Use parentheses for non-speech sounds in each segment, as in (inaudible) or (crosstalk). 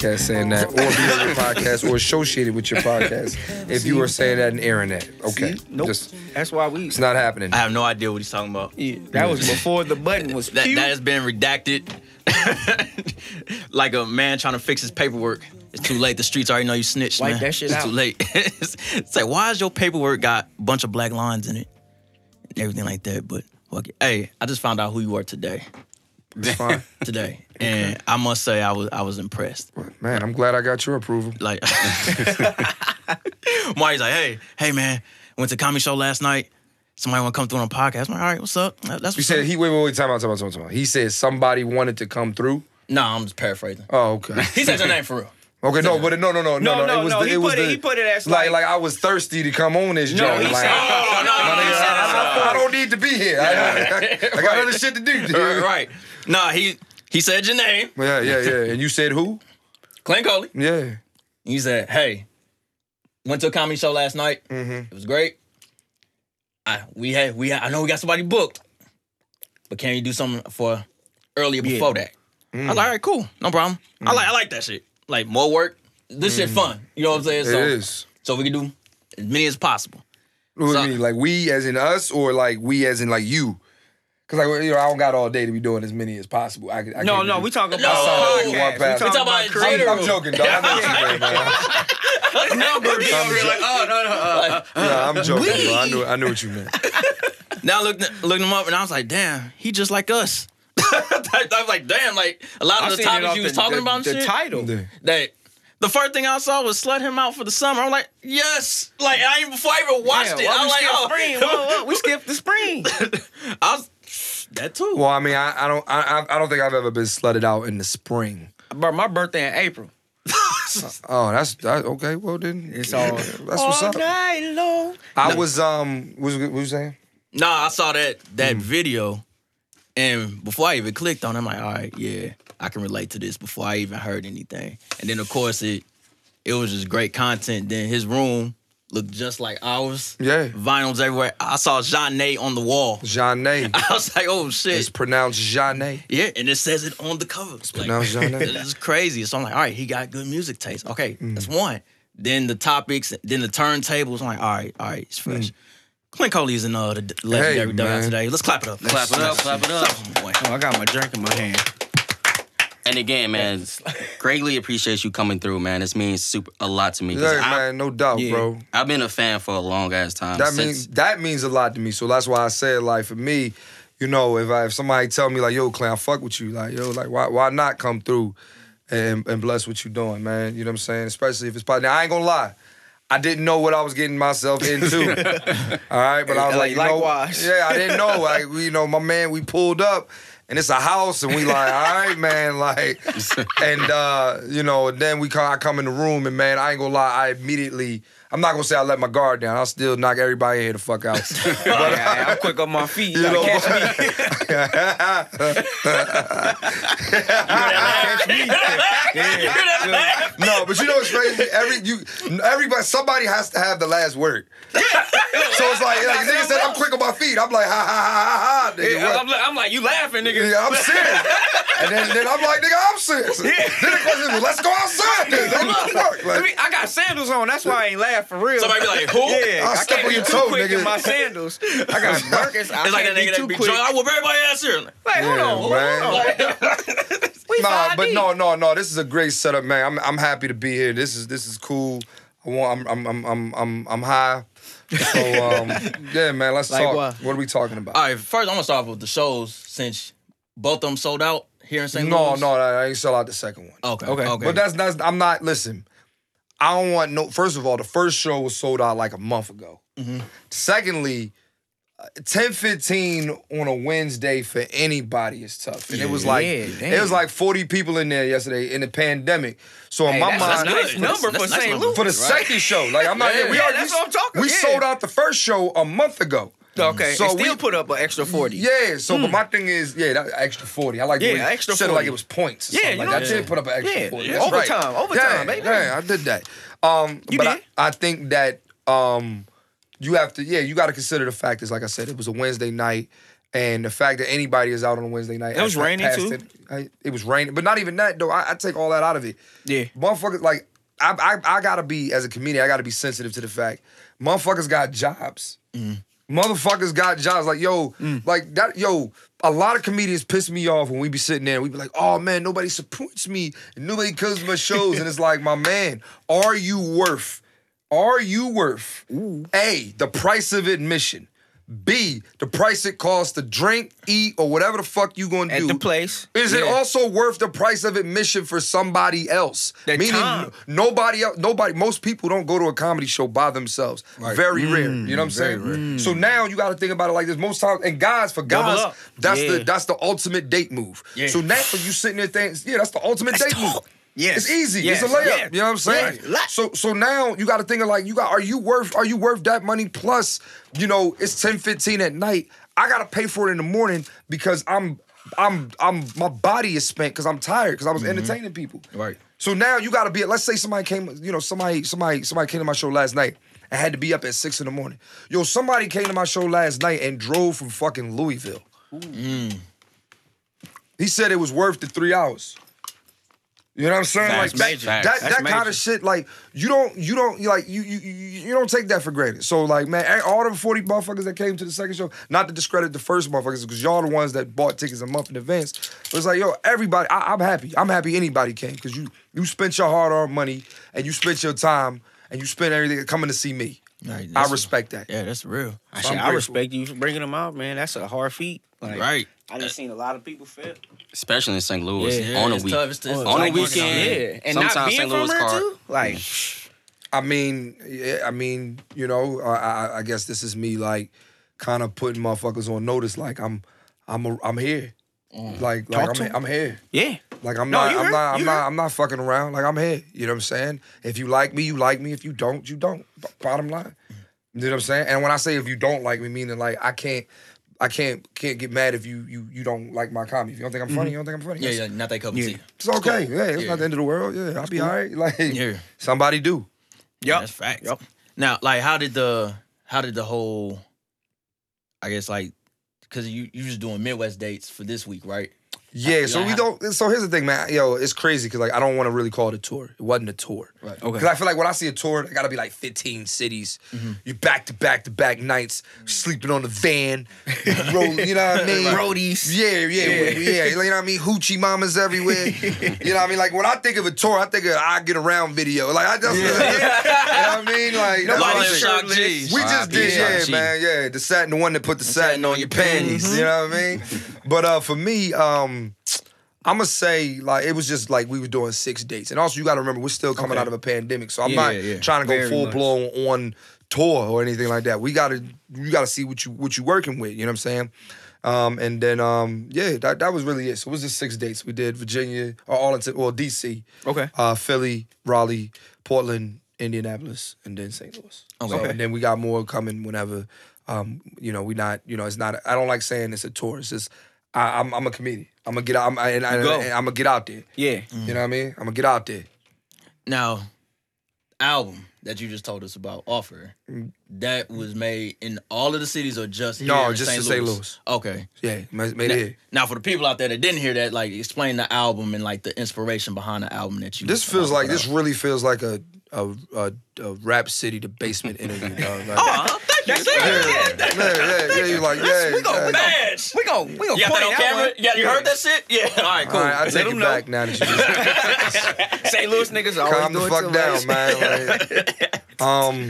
podcast saying that, or be on your podcast, or associated with your podcast (laughs) if you were saying that and airing that. Okay, See? Nope. Just, That's why we. it's not happening. I have no idea what he's talking about. Yeah, that was (laughs) before the button was That that has been redacted. (laughs) like a man trying to fix his paperwork. It's too late. The streets already know you snitched, Wipe man. that shit it's out. too late. it's, it's like, why is your paperwork got a bunch of black lines in it? And everything like that. But fuck it. Hey, I just found out who you are today. It's fine. (laughs) Today. And I must say I was I was impressed. Man, I'm glad I got your approval. Like (laughs) Marty's like, hey, hey man, went to comedy show last night. Somebody wanna come through on a podcast. I'm like, all right, what's up? That's what's You said up. he wait, wait, wait, time out, time out, time out, time out. He said somebody wanted to come through. No, I'm just paraphrasing. Oh, okay. (laughs) He said your name for real. Okay, no, but no, no, no, no, No, no. no, it was no, the, he was put it- he put it as like, like- like I was thirsty to come on this No, joint. he like, said- Oh, no, my no, he nigga, said I, I- I don't need to be here. I, I, I got other shit to do. dude. Right, right. Nah, he he said your name, Yeah, yeah, yeah. And you said who? Clint Coley. Yeah. He said, hey, went to a comedy show last night. Mm-hmm. It was great. I we had we had, I know we got somebody booked, but can you do something for earlier before that? Mm. I was like, all right, cool, no problem. I mm. like I like that shit. Like more work. This shit mm. fun. You know what I'm saying? It So is. so we can do as many as possible. What do So- you mean? Like we as in us or like we as in like you? Cause like you know, I don't got all day to be doing as many as possible. I, I no, can't no, we talking about No. podcast. We talking about about I'm. I'm joking, dog. I know what you meant, man. Number be over here like, oh no no. Uh, Yeah, I'm joking, bro. I knew, I knew what you meant. now I looked looked him up and I was like, damn, he just like us. I was like, damn, like a lot I of the topics you was the- talking the- about and the shit. title. That the first thing I saw was slut him out for the summer. I'm like, yes. Like I even before I even watched Damn, it. I was like, oh, spring? Whoa, whoa, we skipped the spring. I was that too. Well, I mean, I, I don't, I, I- I don't think I've ever been slutted out in the spring. Bro, my birthday in April. (laughs) Oh, that's that, okay. Well, then It's all- that's what's All up. night long. I was um, what was what was you saying? Nah, I saw that that Mm. video, and before I even clicked on, it, I'm like, all right, yeah, I can relate to this. Before I even heard anything, and then of course it it was just great content. Then his room looked just like ours. Yeah. vinyls everywhere. I saw Jean on the wall. Jeanne. (laughs) I was like, oh shit. It's pronounced Jeanne. Yeah, and it says it on the cover. It's pronounced Jeanne. (laughs) It's crazy. So I'm like, all right, he got good music taste. Okay, Mm. that's one. Then the topics, then the turntables. I'm like, all right, all right, it's fresh. Clint Coley is in uh, the legendary Hey, dugout man. today. Let's clap it up. Clap it up, clap it up. Boy. Oh, I got my drink in my hand. And again, man, greatly appreciate you coming through, man. This means super a lot to me. Yeah, I, man, no doubt, Yeah. bro. I've been a fan for a long ass time. That since, means that means a lot to me. So that's why I said like for me, you know, if I if somebody tell me like, yo, Clay, I fuck with you, like, yo, like why why not come through and, and bless what you're doing, man? You know what I'm saying? Especially if it's probably now I ain't gonna lie. I didn't know what I was getting myself into. (laughs) All right, but I was like, Like, you know, likewise. yeah, I didn't know. Like, you know, my man, we pulled up and it's a house, and we like, all right, man, like, (laughs) and uh, you know, and then we come, I come in the room, and man, I ain't gonna lie, I immediately, I'm not gonna say I let my guard down. I'll still knock everybody here the fuck out. (laughs) Yeah, I'm quick on my feet. You You know, (laughs) gotta catch me. (laughs) catch me. Yeah. no, but you know what's crazy? Every you, everybody, somebody has to have the last word. so it's like, like nigga said, I'm quick on my feet. I'm like, ha ha ha ha ha. Nigga, Yeah. I'm, like- I'm like, you laughing, nigga. Yeah, I'm serious. and then, then I'm like, nigga, I'm serious. Then the question is, let's go outside. Then. Let's work. I, mean, I got sandals on. That's why I ain't for real. Somebody be like, who? (laughs) Yeah, I'll I step can't on be your too toe, quick nigga. in my sandals. (laughs) I got Birkins. I It's like can't that be nigga that too be quick. drunk. I whip everybody ass here. Like, hold Yeah, on, hold man. on. (laughs) We nah, but no, no, no. This is a great setup, man. I'm, I'm happy to be here. This is, this is cool. I want, I'm, I'm, I'm, I'm, I'm, I'm high. So, um, yeah, man. Let's Like talk. what? What are we talking about? All right, first I'm gonna start off with the shows since both of them sold out here in St. Louis. No, Louis. no, I ain't sell out the second one. Okay, Okay. okay. But that's that's I'm not listen. I don't want no. First of all, the first show was sold out like a month ago. Mm-hmm. Secondly, uh, 10 15 on a Wednesday for anybody is tough. And it was like Yeah, it was like 40 people in there yesterday in the pandemic. So in Hey, my that's, mind, that's a nice good. number That's- for St. nice Louis. for the second show, like I'm not. Yeah, we yeah, already, that's what I'm talking, We yeah. sold out the first show a month ago. Okay, So and still we- put up an extra 40. Yeah, so but my thing is, yeah, that extra 40. I like Yeah, extra said it like it was points. Or Yeah, like that. what I did put up an extra Yeah, 40. yeah. That's Overtime, right. overtime, yeah, baby. Yeah, I did that. Um, You but did. I, I think that um, you have to, yeah, you got to consider the fact is, like I said, it was a Wednesday night. And the fact that anybody is out on a Wednesday night. It was raining, too. It, I- it was raining, but not even that though. I, I take all that out of it. Yeah. Motherfuckers, like, I, I, I gotta be, as a comedian, I gotta be sensitive to the fact motherfuckers got jobs. Motherfuckers got jobs. Like, yo, mm. like that, yo, a lot of comedians piss me off when we be sitting there and we be like, oh man, nobody supports me and nobody comes to my shows. and it's (laughs) like, my man, are you worth, are you worth A, the price of admission? B, the price it costs to drink, eat, or whatever the fuck you gonna At do. the place. Is it Yeah. also worth the price of admission for somebody else? That Meaning time. nobody else, nobody, most people don't go to a comedy show by themselves. Very rare. Mm, you know what I'm saying? So now you gotta think about it like this. Most times, and guys, for Double guys, up. that's Yeah. the that's the ultimate date move. Yeah. So now you sitting there thinking, yeah, that's the ultimate That's date move. dope. Yes. It's easy. Yes. It's a layup. Yeah. You know what I'm saying? So so now you got to think of like you got are you worth are you worth that money plus you know it's 10 15 at night. I got to pay for it in the morning because I'm I'm I'm my body is spent cuz I'm tired cuz I was mm-hmm. entertaining people. Right. So now you got to be let's say somebody came you know somebody somebody somebody came to my show last night I had to be up at 6 in the morning. Yo somebody came to my show last night and drove from fucking Louisville. Mm. He said it was worth the 3 hours. You know what I'm saying? That's like that, major. that, That's that kind of shit. Like you don't, you don't, you like you, you, you, you don't take that for granted. So like, man, all the forty motherfuckers that came to the second show, not to discredit the first motherfuckers, because y'all the ones that bought tickets a month in advance. But it's like, yo, everybody, I, I'm happy. I'm happy anybody came because you, you spent your hard-earned money and you spent your time and you spent everything coming to see me. Right, I that's- respect that. Yeah, that's real. I, So shit, I'm I grateful. respect you for bringing them out, man. That's a hard feat. Like, Right. I just seen a lot of people fail. especially in St. Louis Yeah, on a week. tough. It's, it's On tough a weekend. it. Yeah, and Sometimes not being St. from Louis her car- too. Like, I mean, yeah, I mean, you know, I, I, I guess this is me like kind of putting motherfuckers on notice. Like I'm, I'm, a, I'm here. Mm. Like, like Talk to I'm, 'em. I'm here. yeah, Like I'm No, not, I'm not, I'm you not, heard. I'm not fucking around. Like I'm here. You know what I'm saying? If you like me, you like me. If you don't, you don't. B- bottom line. You know what I'm saying? And when I say if you don't like me, meaning like I can't, I can't, can't get mad if you, you, you don't like my comedy. If you don't think I'm funny, mm-hmm. you don't think I'm funny. Yeah, yeah, not that cup of Yeah. tea. It's okay. Yeah, it's Yeah. not the end of the world. Yeah, I'll be all right. (laughs) Like Yeah. somebody do. Yeah, That's facts. Yup. Now, like, how did the how did the whole, I guess, like, because you you was doing Midwest dates for this week, right? Yeah, so we don't. So here's the thing, man. Yo, it's crazy because like I don't want to really call it a tour. It wasn't a tour. Right. Okay. Because I feel like when I see a tour, it got to be like 15 cities. Mm-hmm. You back to back to back nights, sleeping on the van, (laughs) roll, you know what I mean? Roadies. Yeah, yeah, yeah, yeah. You know what I mean? Hoochie mamas everywhere. (laughs) you know what I mean? Like when I think of a tour, I think of I get around video. Like I just, you know what I mean? Like Nobody. G's. We just did, Yeah. yeah, man, yeah. The satin, the one that put the satin on your panties. You know what I mean? But uh, for me, um, I'ma say like it was just like we were doing six dates, and also you got to remember we're still coming Okay. out of a pandemic, so I'm Yeah, not yeah, trying to go Very full much. blown on tour or anything like that. We gotta you gotta see what you what you working with. You know what I'm saying? Um, and then um, yeah, that that was really it. So it was just six dates. We did Virginia or Arlington, well DC, Okay. uh, Philly, Raleigh, Portland, Indianapolis, and then St. Louis. Okay. So, and then we got more coming whenever. Um, you know, we not. You know, it's not. I don't like saying it's a tour. It's just I, I'm I'm a comedian. I'm gonna get out. I'm, and, I, go. and I'm gonna get out there. Yeah. You know what I mean? I'm gonna get out there. Now, album that you just told us about, offer, that was made in all of the cities or just here No, just St. in St. Louis? Louis. Okay. Yeah, made, Now, it. here. now, for the people out there that didn't hear that, like, explain the album and like the inspiration behind the album that you. This feels like this really feels like a a, a, a rap city to basement interview. Dog. (laughs) Like, Oh. That's it. yeah, yeah, yeah, yeah, you like yeah. we gonna- yeah. Badge. We gon' we gon' You got that on camera? Yeah, you heard that shit? Yeah. All right, cool. All right, I take it back now that you just St. (laughs) Louis niggas always calm the fuck down, man. (laughs) Um,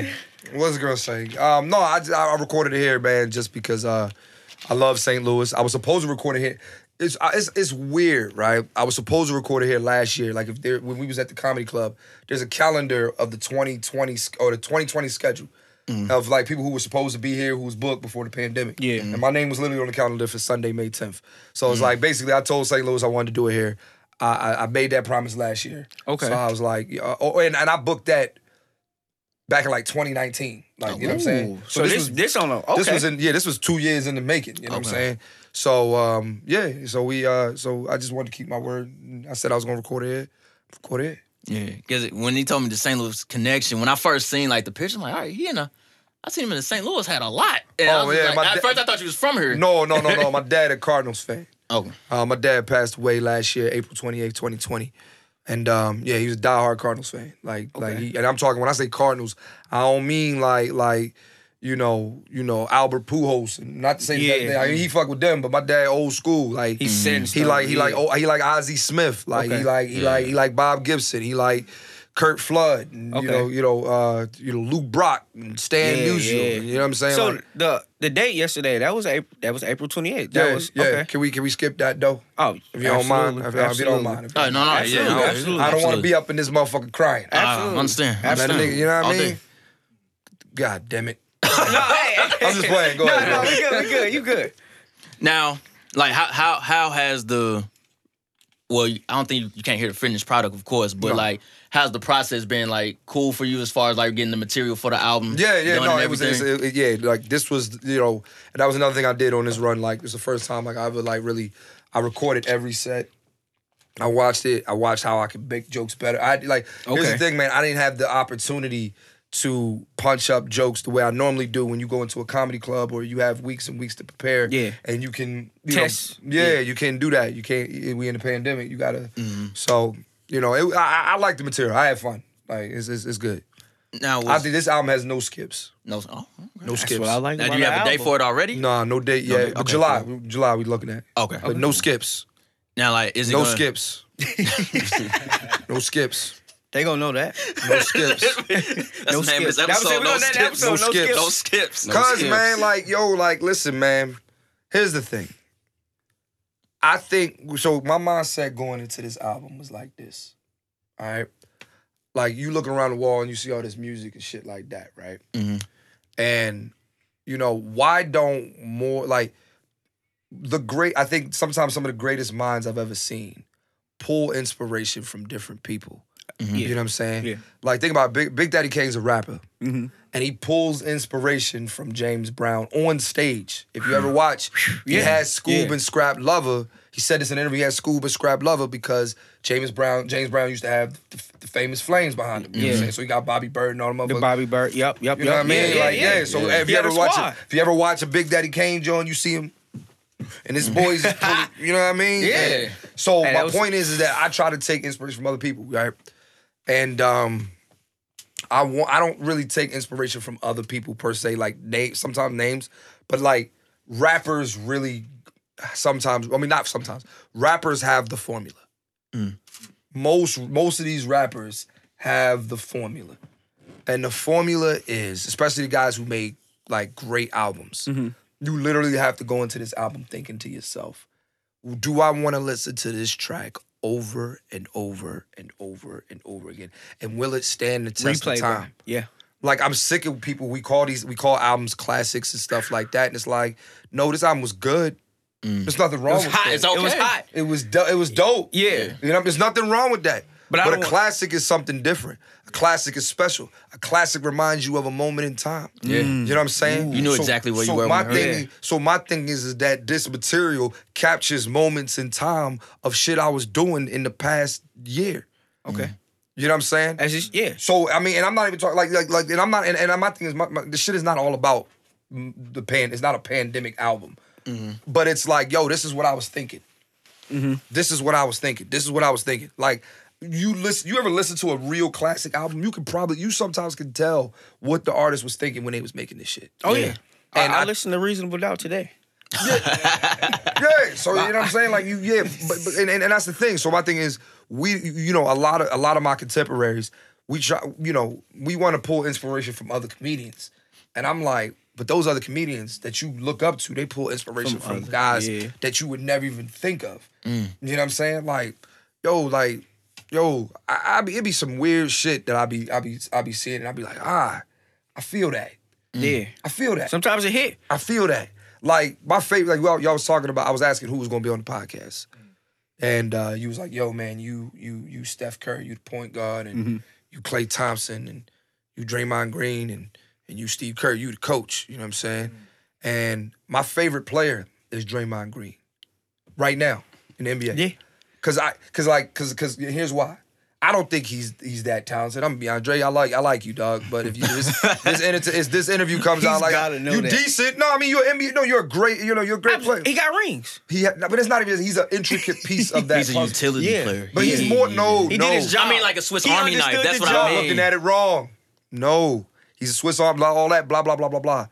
what's the girl say? Um, no, I, I recorded it here, man, just because uh, I love St. Louis. I was supposed to record it here. It's, uh, it's it's weird, right? I was supposed to record it here last year. Like if there when we was at the comedy club, there's a calendar of the 2020 or the 2020 schedule of like people who were supposed to be here who was booked before the pandemic. Yeah. And my name was literally on the calendar for Sunday, May 10th. So it's like basically I told St. Louis I wanted to do it here. I, I, I made that promise last year. Okay. So I was like, uh, oh, and, and I booked that back in like 2019. Like, you know what I'm saying? Ooh, So, this this on a okay. this was in yeah, this was two years in the making. You know what I'm saying? So um, yeah, so we uh, so I just wanted to keep my word. I said I was gonna record it. Record it. Yeah, because when he told me the St. Louis connection, when I first seen like the picture, I'm like, all right, he in a I seen him in the St. Louis had a lot. And Oh, I was yeah, like- my at da- first I thought you was from here. No, no, no, no. (laughs) My dad a Cardinals fan. Oh, Uh, my dad passed away last year, April 28th, 2020. And um, yeah, he was a diehard Cardinals fan. Like, like, he, and I'm talking when I say Cardinals, I don't mean like, like, you know, you know Albert Pujols. Not to say Yeah. that I mean, he fuck with them, but my dad old school. Like, He's setting he like he yeah. like oh, he like Ozzie Smith. Like he like he like he like Bob Gibson. He like Curt Flood. And, Okay. You know, you know, uh, you know Lou Brock and Stan Yeah, Musial. yeah. You know what I'm saying? So Like, the the date yesterday that was April that was April 28th. That yeah, was yeah. okay. Can we can we skip that though? Oh, If you don't mind, if, if you don't mind. If Oh, no, no, mind. yeah, no, absolutely. I don't want to be up in this motherfucker crying. I Absolutely. understand. I'm understand. nigga, you know what All I day. mean? God damn it. (laughs) No, hey, (laughs) I'm just playing. Go no, ahead. no, bro. we good, we good, you good. Now, like how how how has the well, I don't think you can't hear the finished product, of course, but No. like, how's the process been like cool for you as far as like getting the material for the album? Yeah, yeah, no, it was, it, yeah, like this was, you know, and that was another thing I did on this run. Like, it was the first time, like, I ever, like, really, I recorded every set. I watched it. I watched how I could make jokes better. I like. Here's the thing, man. I didn't have the opportunity to punch up jokes the way I normally do when you go into a comedy club or you have weeks and weeks to prepare. Yeah. and you can you Test. Know, yeah, you can't do that. You can't. We in the pandemic. You gotta. Mm-hmm. So you know, it, I, I- I like the material. I had fun. Like it's it's, it's good. now, I was, think this album has no skips. no, oh, okay. No That's skips. what I like now about do you the have a date album. for it already? Nah, no date No yet. date. But Okay, July, cool. July we looking at. Okay. But no skips. Now, like, is it No gonna, skips. (laughs) no skips. They gonna know that. No skips. (laughs) That's No the name of this skips. That was episode. it. We No on that skips. episode, no no skips. No skips. No Cause skips. man, like, yo, like, listen, man. Here's the thing. I think so. My mindset going into this album was like this. All right, like you look around the wall and you see all this music and shit like that, right? Mhm. And you know why don't more like the great? I think sometimes some of the greatest minds I've ever seen pull inspiration from different people. You know what I'm saying? Yeah. Like think about Big Big Daddy Kane's a rapper Mm-hmm. And he pulls inspiration from James Brown on stage. If you ever watch, he Yeah. had Scoob Yeah. and Scrap Lover. He said this in an interview. He had Scoob and Scrap Lover because James Brown, James Brown used to have the, the famous flames behind him. You know what I'm Yeah. saying? So he got Bobby Byrd and all them The. Bobby Byrd. Yep, yep, You know yep. what I mean? Yeah, like, yeah, yeah. So if you ever watch, a, if you ever watch a Big Daddy Kane joint, you see him, and his boys, pulling- (laughs) you know what I mean? Yeah. And so my was- point is, is that I try to take inspiration from other people, right? And um, I want, I don't really take inspiration from other people per se, like names, sometimes names, but like rappers really, sometimes. I mean, not sometimes. Rappers have the formula. Mm. Most most of these rappers have the formula. And the formula is, especially the guys who make like great albums, mm-hmm. you literally have to go into this album thinking to yourself, do I want to listen to this track over and over and over and over again? And will it stand the test Replay of bro. time? Yeah. Like I'm sick of people. We call these we call albums classics and stuff like that. And it's like, no, this album was good. Mm. There's nothing wrong It was with hot. it. It's It was hot. It was do- it was dope. Yeah. You know, there's nothing wrong with that. But But, I a don't want- classic is something different. A classic is special. A classic reminds you of a moment in time. Yeah. You know what I'm saying? You knew exactly where you so were when My thing, it. so my thing is, is that this material captures moments in time of shit I was doing in the past year. Okay. You know what I'm saying? As just yeah. So I mean, and I'm not even talking like like like, and I'm not, and, and my thing is, my, my, the shit is not all about mm, the pan. It's not a pandemic album, but it's like, yo, this is what I was thinking. This is what I was thinking. This is what I was thinking. Like you listen, you ever listen to a real classic album? You can probably, you sometimes can tell what the artist was thinking when they was making this shit. Oh yeah. And And I, I- I listened to Reasonable Doubt today. (laughs) Yeah, so you know what I'm saying? Like you, yeah, but, but and, and, and that's the thing. So my thing is, we, you know, a lot of a lot of my contemporaries, we try, you know, we want to pull inspiration from other comedians, and I'm like, but those other comedians that you look up to, they pull inspiration From from, other- guys yeah. that you would never even think of. Mm. You know what I'm saying? Like, yo, like, yo, I, I be it be some weird shit that I be I be I be seeing, and I be like, ah, I feel that, Yeah. I feel that. Sometimes it hit. I feel that. Like my favorite, like y'all, y'all was talking about. I was asking who was gonna be on the podcast, and uh, you was like, "Yo, man, you you you Steph Curry, you the point guard, and you Klay Thompson, and you Draymond Green, and and you Steve Kerr, you the coach." You know what I'm saying? And my favorite player is Draymond Green, right now in the NBA. Yeah. Cause I, cause like, cause, cause here's why. I don't think he's he's that talented. I'm gonna be Andre. I like I like you, dog. But if you this (laughs) this, inter- if this interview comes out He's like gotta know you that. decent, no, I mean you're NBA. No, you're a great. You know, you're a great player. He got rings. He, had, but it's not even. He's an intricate (laughs) piece of that. He's a puzzle. utility Yeah. player. But he's He- more. No, He no. did his job. I mean, like a Swiss He Army knife. understood That's what job. I mean. looking at it wrong. No, he's a Swiss Army, blah, all that, blah, blah, blah, blah, blah.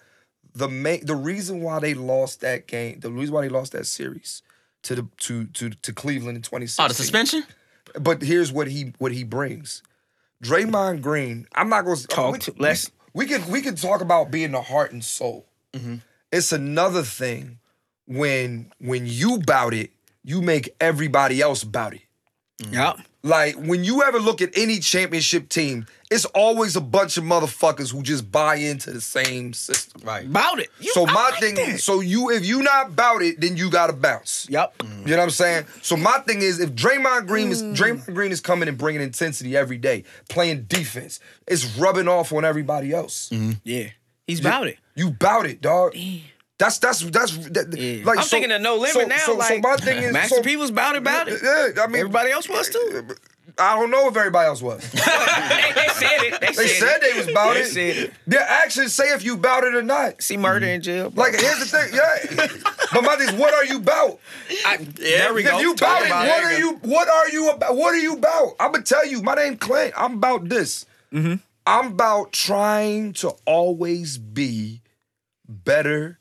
The main, the reason why they lost that game, the reason why they lost that series to the to to to Cleveland in 2016. Oh, the suspension? But here's what he what he brings. Draymond Green. I'm not going to Talk we, to- let's- We could we could talk about being the heart and soul. Mm-hmm. It's another thing when when you bout it, you make everybody else bout it. Yep. Like when you ever look at any championship team, it's always a bunch of motherfuckers who just buy into the same system. Right. About it. You- So I my like thing, that. so you if you not bout it, then you gotta bounce. Yep. You know what I'm saying? So my thing is, if Draymond Green Mm. is Draymond Green is coming and bringing intensity every day, playing defense, it's rubbing off on everybody else. Yeah. He's about it. You bout it, dog. That's that's that's that, Yeah. like I'm so- thinking of no limit so, now. So, like so my thing is, Master so, P was about it, about it. Yeah, I mean, Everybody else was too. (laughs) I don't know if everybody else was. (laughs) they, they said it. They, They said, said it. they was about They it. said it. Their actions say if you bout it or not. See murder in jail. bro. Like here's the thing, yeah. But my thing is, what are you about? I, there we if go. you Talk bout it, about what are you? What are you about? What are you about? I'm gonna tell you. My name Clint. I'm about this. Mm-hmm. I'm about trying to always be better,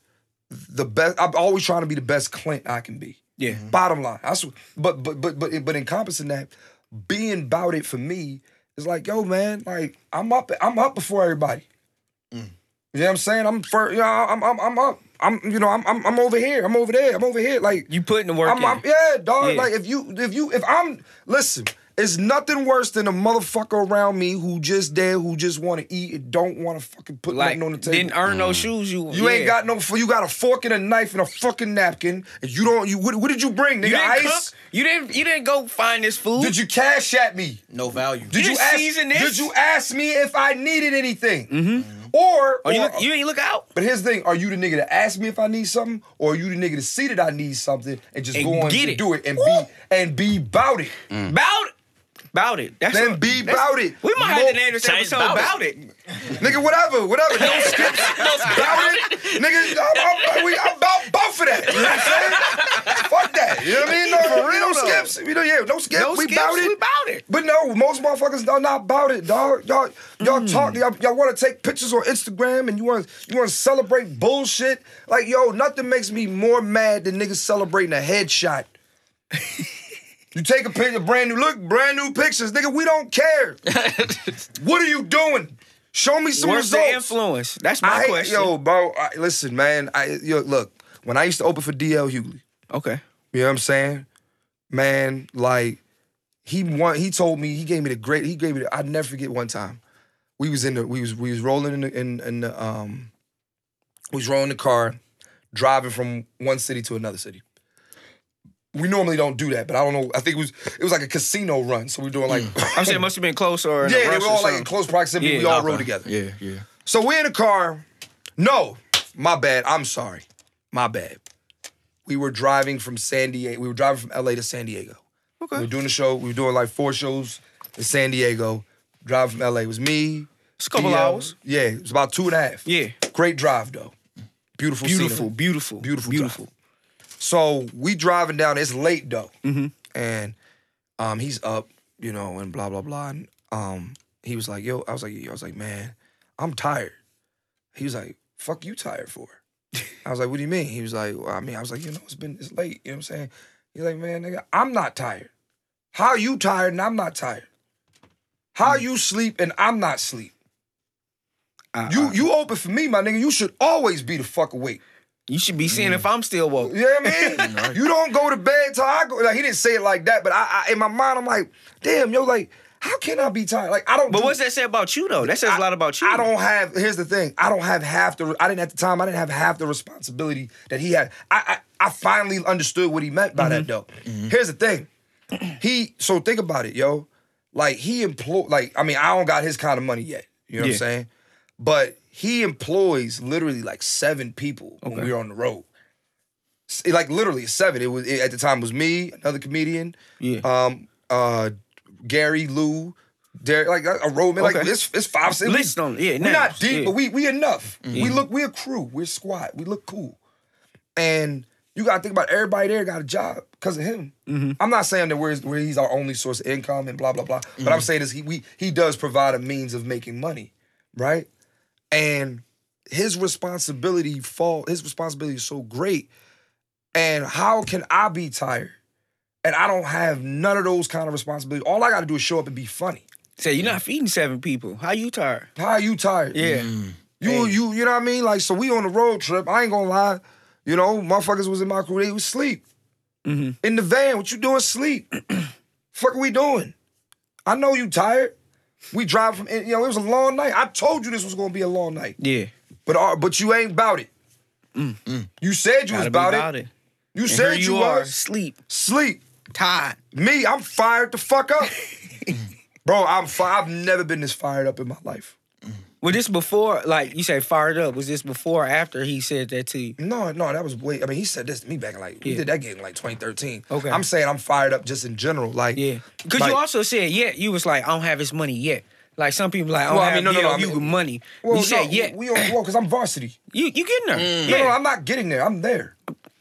the best. I'm always trying to be the best Clint I can be. Yeah. Mm-hmm. Bottom line. That's what, but but but but but encompassing that, being about it for me is like, yo, man, like I'm up. I'm up before everybody. Mm. You know what I'm saying? I'm first. You know, I'm I'm I'm up. I'm you know I'm I'm, I'm over here. I'm over there. I'm over here. Like You putting the work I'm, in. I'm- yeah, dog. Yeah. Like if you if you if I'm listen, it's nothing worse than a motherfucker around me who just there who just want to eat and don't want to fucking put like nothing on the table. didn't earn no mm. shoes. You you ain't got no. You got a fork and a knife and a fucking napkin, and you don't. You what, what did you bring? Nigga, You didn't ice. cook. You didn't. You didn't go find this food. Did you cash at me? No value. Did You you, ask? season this? Did you ask me if I needed anything? Mm-hmm. mm-hmm. Or, Oh, you, look, you ain't look out. but here's the thing: Are you the nigga to ask me if I need something, or are you the nigga to see that I need something and just And go on get and it. do it and Woo. be and be about it? Mm. About it. About it. That's Then what- be that's- about it. We might have Mo- to name this episode about about it. (laughs) Nigga, whatever, whatever. No (laughs) skips. no about it. Nigga, I'm, I'm, we, I'm about both of that. You know what I'm saying? (laughs) Fuck that. You know what I mean? No, For real, no skips. We don't, yeah, no skips. No we skips, about it. we about it. But no, most motherfuckers are not about it, dog. Y'all, y'all Mm. talk, y'all, y'all want to take pictures on Instagram and you want you want to celebrate bullshit. Like, yo, nothing makes me more mad than niggas celebrating a headshot. You take a picture, brand new look, brand new pictures, nigga. We don't care. (laughs) what are you doing? Show me some Where's the results. influence? That's my I hate, question. yo, bro. I, listen, man. I yo, look. When I used to open for DL Hughley, Okay. you know what I'm saying? Man, like he won. He told me he gave me the great. He gave me. The, I'd never forget one time. We was in the. We was we was rolling in the in, in the um. We was rolling the car, driving from one city to another city. We normally don't do that, but I don't know. I think it was it was like a casino run, so we are doing like. Mm. I'm saying it must have been close or in a yeah, they rush were all like in close proximity. Yeah, we all okay. rode together. Yeah, yeah. So we're in the car. No, my bad. I'm sorry. My bad. We were driving from San Diego. We were driving from LA to San Diego. Okay. We were doing the show. We were doing like four shows in San Diego. Driving from LA. It was me. It's a couple DL. hours. Yeah, it was about two and a half. Yeah. Great drive though. Beautiful, Beautiful, scenery. beautiful, Beautiful, beautiful. So we driving down. It's late though, Mm-hmm. and um, he's up, you know, and blah blah blah. And um, he was like, "Yo," I was like, "I was like, man, I'm tired." He was like, "Fuck you tired for?" I was like, "What do you mean?" He was like, well, "I mean, I was like, you know, it's been it's late. You know what I'm saying?" He's like, "Man, nigga, I'm not tired. How you tired and I'm not tired? How you sleep and I'm not sleep? Uh, You you open for me, my nigga. You should always be the fuck awake." You should be seeing if mm. I'm still woke. You know what I mean? (laughs) You don't go to bed till I go. Like he didn't say it like that, but I, I in my mind I'm like, damn, yo, like, how can I be tired? Like I don't. But do- what's that say about you though? That says a lot about you. I don't have. Here's the thing. I don't have half the. I didn't at the time. I didn't have half the responsibility that he had. I I, I finally understood what he meant by that mm-hmm. though. Mm-hmm. Here's the thing. He. So think about it, yo. Like he employ. Like I mean, I don't got his kind of money yet. You know what I'm saying? But he employs literally like seven people when Okay. we were on the road. S- Like literally seven. It was it, at the time it was me, another comedian, Yeah. um, uh, Gary, Lou, Derek, like a like Okay. it's it's five, six. List on- yeah, we're names, not deep, yeah. but we we enough. We look, we're a crew, we're a squad, we look cool, and you gotta think about everybody there got a job because of him. I'm not saying that we're, where he's our only source of income and blah blah blah, but I'm saying is he we he does provide a means of making money, right? And his responsibility fall his responsibility is so great. And how can I be tired? And I don't have none of those kind of responsibilities. All I got to do is show up and be funny. Say you're not feeding seven people. How you tired? How are you tired? Yeah. You you you know what I mean? Like so we on the road trip. I ain't gonna lie. You know, motherfuckers was in my crew. They was sleep Mm-hmm. in the van. What you doing? Sleep. (clears throat) Fuck, are we doing? I know you tired. We drive from. You know, it was a long night. I told you this was gonna be a long night. Yeah. But uh, but you ain't about it. You said you was Mm. Gotta be about, about it. it. You And said you, you are, was sleep, sleep. tired. Me, I'm fired the fuck up. (laughs) Bro, I'm fi- I've never been this fired up in my life. Was this before, like you say, fired up? Was this before or after he said that to you? No, no, that was way. I mean, he said this to me back in like we Yeah. did that game in like 2013. Okay. I'm saying I'm fired up just in general. Like, Yeah. Because like- you also said, yeah, you was like, I don't have his money yet. Like some people like, I don't Well, I have mean, no, no, no, I you mean- money. Well, you said, no, yeah, we on well because I'm varsity. you you getting there. No, Yeah. no, I'm not getting there. I'm there.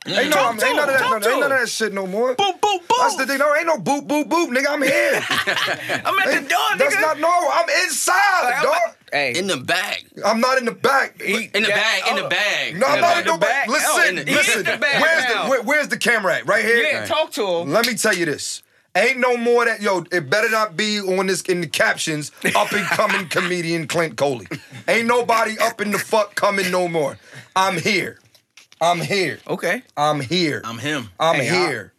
Ain't, mm. no, Talk I'm, to ain't none of him, that. talk No, to ain't none of him. that shit no more. boop, boop, boop. That's the thing. No, ain't no boop, boop, boop, nigga. I'm (laughs) here. I'm at the door, nigga. That's not no. I'm inside, Like, I'm dog. at- hey, In the bag. I'm not in the back. He- In the Yeah, bag. In the uh, bag. No, I'm In not the in the the back. back? Listen, in the- he listen. in the back Where's the where, where's the camera at? Right here. yeah, talk to him. Let me tell you this. Ain't no more that yo. It better not be on this in the captions. Up and coming (laughs) comedian Clint Coley. Ain't nobody up in the fuck coming no more. I'm here. I'm here. Okay. I'm here. I'm him. I'm Hey, I- here.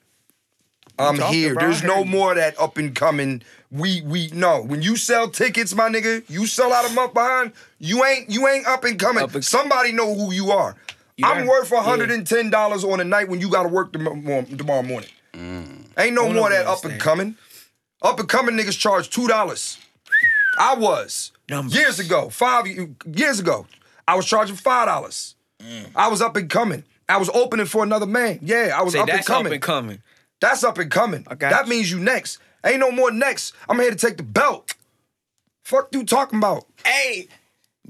I'm here. There's no more of that up and coming. We we no. When you sell tickets, my nigga, you sell out a month behind. You ain't you ain't up and coming. Up and- Somebody know who you are. You I'm worth 110 dollars on a night when you got to work tomorrow, tomorrow morning. Mm. Ain't no more of that up and coming. Up and coming niggas charge two dollars. I was Numbers. years ago, five years ago. I was charging five dollars. Mm. I was up and coming. I was opening for another man. Yeah, I was Say up and that's up and coming. That's up and coming. I got that means you next. Ain't no more next. I'm here to take the belt. Fuck you talking about? Hey, Yeah,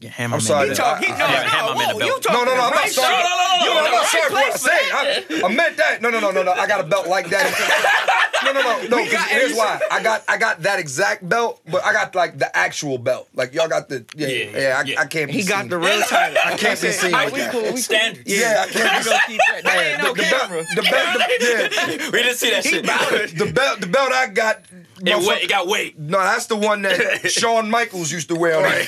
hammer I'm sorry. he talk. He, no, I- no, I'm in the whoa, you talking No, no, no, I'm not sorry. shit. No, You no, I'm not sorry for what I said. I, I meant that. No, no, no, no, no. I got a belt like that. (laughs) No, no, no, no. We 'cause got- here's why. I got, I got that exact belt, but I got like the actual belt. Like y'all got the, yeah, yeah. Yeah, I, yeah. I can't. Be He got seen. the real title. I can't be seen like we that. cool. We. Standard. Yeah, I can't be We gonna that. That Yeah, ain't no the, the belt, the belt, the, yeah, (laughs) We didn't see that shit. the belt, the belt I got. It, wait, it got weight. No, that's the one that (laughs) Shawn Michaels used to wear. On it.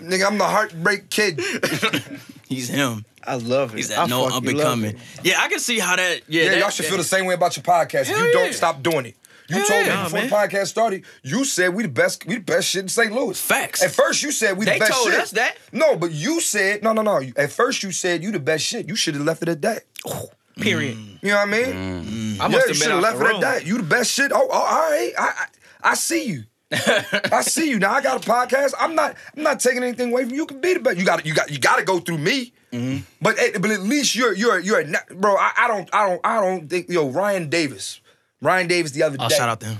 Nigga, I'm the heartbreak kid. (laughs) He's him. I love it. He's I that no fucking up and coming. Yeah, I can see how that. Yeah, Yeah, that, y'all should that- feel the same way about your podcast. Hell you don't stop doing it. You Hell told me yeah, before man. the podcast started, you said we the best, we the best shit in St. Louis. Facts. At first you said we the They best told shit. us that. No, but you said no, no, no. At first you said you the best shit. You should have left it at that. Period. You know what I mean? Mm. I yeah, must you have should been have out left the it at that. You the best shit. Oh, oh, all right. I, I, I see you. (laughs) I see you. Now I got a podcast. I'm not. I'm not taking anything away from you. You can be the best. You got. You got. You got to go through me. But at, but at least you're you're you're a, bro. I, I don't I don't I don't think yo Ryan Davis. Ryan Davis the other Oh, day. shout out to him.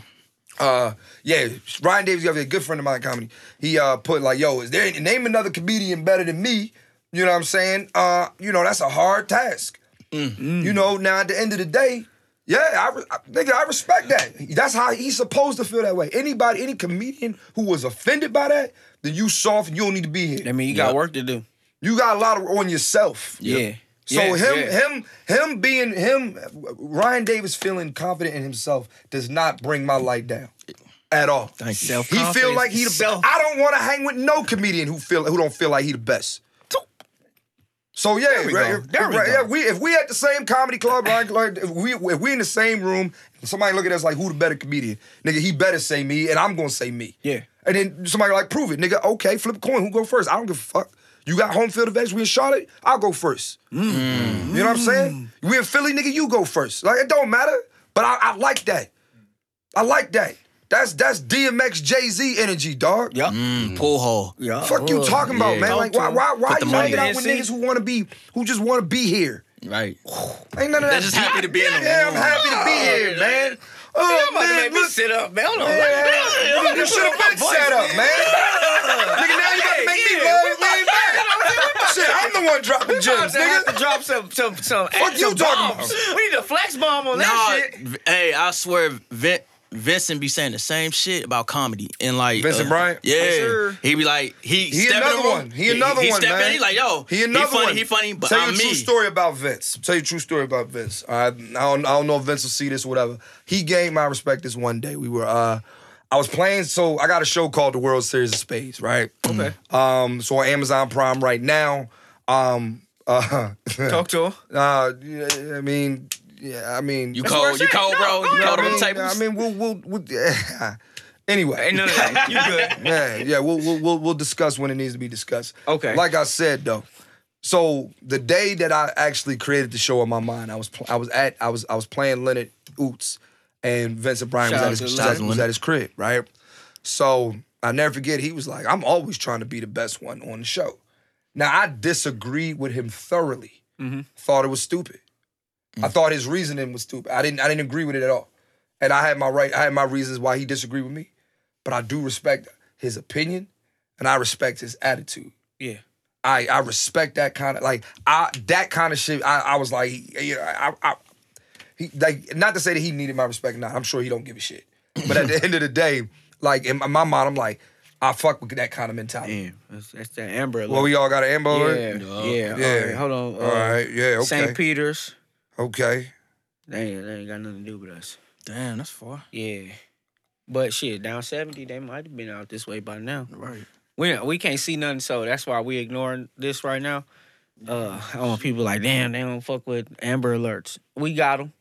Uh, yeah, Ryan Davis, the other day, a good friend of mine, in comedy. He uh put like, yo, is there name another comedian better than me? You know what I'm saying? Uh, you know that's a hard task. You know, now at the end of the day, yeah, I, re- I nigga, I respect that. That's how he's supposed to feel that way. Anybody, any comedian who was offended by that, then you soft and you don't need to be here. I mean, you got Yep. work to do. You got a lot of on yourself. Yeah. So Yeah, him, yeah. him, him being him, Ryan Davis feeling confident in himself does not bring my light down at all. Thank you. He feel like he the best. Self- I don't want to hang with no comedian who feel who don't feel like he the best. So yeah, There we right, go. if- There we right, go. yeah, we if we at the same comedy club, like, like if we if we in the same room, somebody look at us like who the better comedian, nigga, he better say me, and I'm gonna say me. Yeah. And then somebody like prove it, nigga. Okay, flip a coin. Who go first? I don't give a fuck. You got home field advantage. We in Charlotte. I'll go first. Mm. You know what I'm saying? Mm. We in Philly, nigga. You go first. Like it don't matter. But I, I like that. I like that. That's that's DMX Jay Z energy, dog. Yup. Mm, pull hole. Yeah. Fuck you talking about, yeah. man. Like why why why you hanging out with niggas who want to be who just want to be here? Right. (sighs) Ain't none of that. They're just happy to be in the Yeah. I'm happy to be here, man. Oh I'm about to man, make me sit up, man. Hold on. Yeah, you should have been set up, man. nigga, now you got to make me Yeah, love we you way back. (laughs) Shit, I'm the one dropping We about gems, to have to nigga. drop some some some, Fuck you some talking bombs. about? We need a flex bomb on Nah, that shit. hey, I swear, Vin, Vincent be saying the same shit about comedy and like Vincent uh, Bryant? Yeah, sure. he be like he, He step in another the room, one. He another he one, step man. in, he like yo, He another funny, one. he funny, but Tell you I'm a true story about Vince. Tell you a true story about Vince. All right? I don't, I don't know if Vince will see this or whatever. He gained my respect this one day. We were uh I was playing, so I got a show called The World Series of Spades, right? Okay. Um, so on Amazon Prime right now. Um uh (laughs) Talk to her. uh I mean yeah, I mean You That's cold, you said. cold, No, bro. go You ahead. cold I on the mean, tables. I mean, we'll, we'll, we'll (laughs) anyway. Ain't none of that. You good? (laughs) Yeah, yeah, we'll, we'll we'll we'll discuss when it needs to be discussed. Okay. Like I said though, so the day that I actually created the show in my mind, I was pl- I was at I was I was playing Leonard Ouzts, and Vincent Bryan was at, his, was at, was at his crib, right? So I never forget. He was like, "I'm always trying to be the best one on the show." Now I disagreed with him thoroughly. Mm-hmm. Thought it was stupid. I mm. thought his reasoning was stupid. I didn't I didn't agree with it at all. And I had my right, I had my reasons why he disagreed with me. But I do respect his opinion and I respect his attitude. Yeah. I I respect that kind of like I that kind of shit. I, I was like, you know, I, I he like not to say that he needed my respect. Not, I'm sure he don't give a shit. But at the end of the day, like in my my mind, I'm like, I fuck with that kind of mentality. Damn, that's, that's that Amber. Well, we all got an amber. yeah, alert? yeah, Yeah. All right, hold on. Uh, all right. Yeah. Okay. St. Peter's. Okay. They ain't, they ain't got nothing to do with us. Damn, that's far. Yeah. But shit, down 70, they might have been out this way by now. Right. We we can't see nothing, so that's why we ignoring this right now. Uh, I want people like, damn, they don't fuck with Amber Alerts. We got them.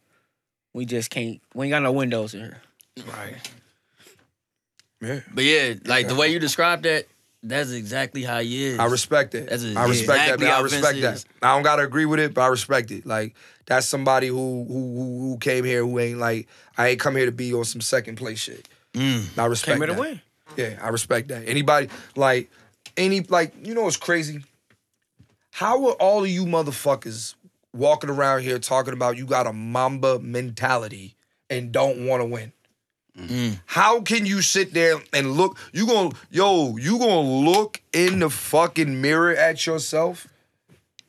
We just can't. We ain't got no windows in here. Right. Yeah. But yeah, like the way you described that, that's exactly how he is. I respect it. That's I respect exactly that. Man. I respect that. is. I don't gotta agree with it, but I respect it. Like that's somebody who who who, who came here who ain't like I ain't come here to be on some second place shit. Mm. I respect Came here to win. Yeah, I respect that. Anybody like any like you know what's crazy? How are all of you motherfuckers walking around here talking about you got a Mamba mentality and don't want to win? Mm. How can you sit there and look? You gonna yo, you gonna look in the fucking mirror at yourself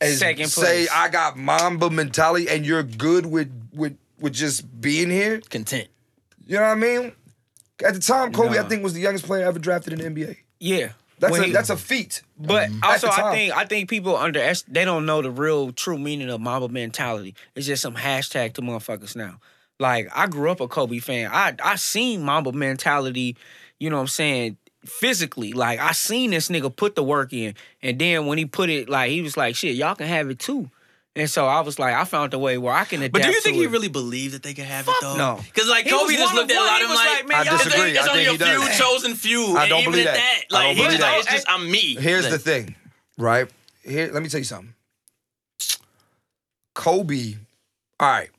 and Second say place. I got Mamba mentality and you're good with with with just being here? Content. You know what I mean? At the time, Kobe, I think was the youngest player ever drafted in the NBA. Yeah. That's When a he- that's a feat. But At also, I think I think people under they don't know the real true meaning of Mamba mentality. It's just some hashtag to motherfuckers now. Like I grew up a Kobe fan. I I seen Mamba mentality. You know what I'm saying? Physically, like I seen this nigga put the work in, and then when he put it, like he was like, "Shit, y'all can have it too." And so I was like, I found a way where I can adapt. But do you think he it. really believed that they could have Fuck it though? no. Because like He Kobe just looked at a lot of them like, like, man, I y'all- disagree. It's, I only think a he does. few chosen few. I don't believe at that. that, I like don't he was believe like, that. it's just I'm me. Here's Like, the thing, right? Here, let me tell you something. Kobe, all right.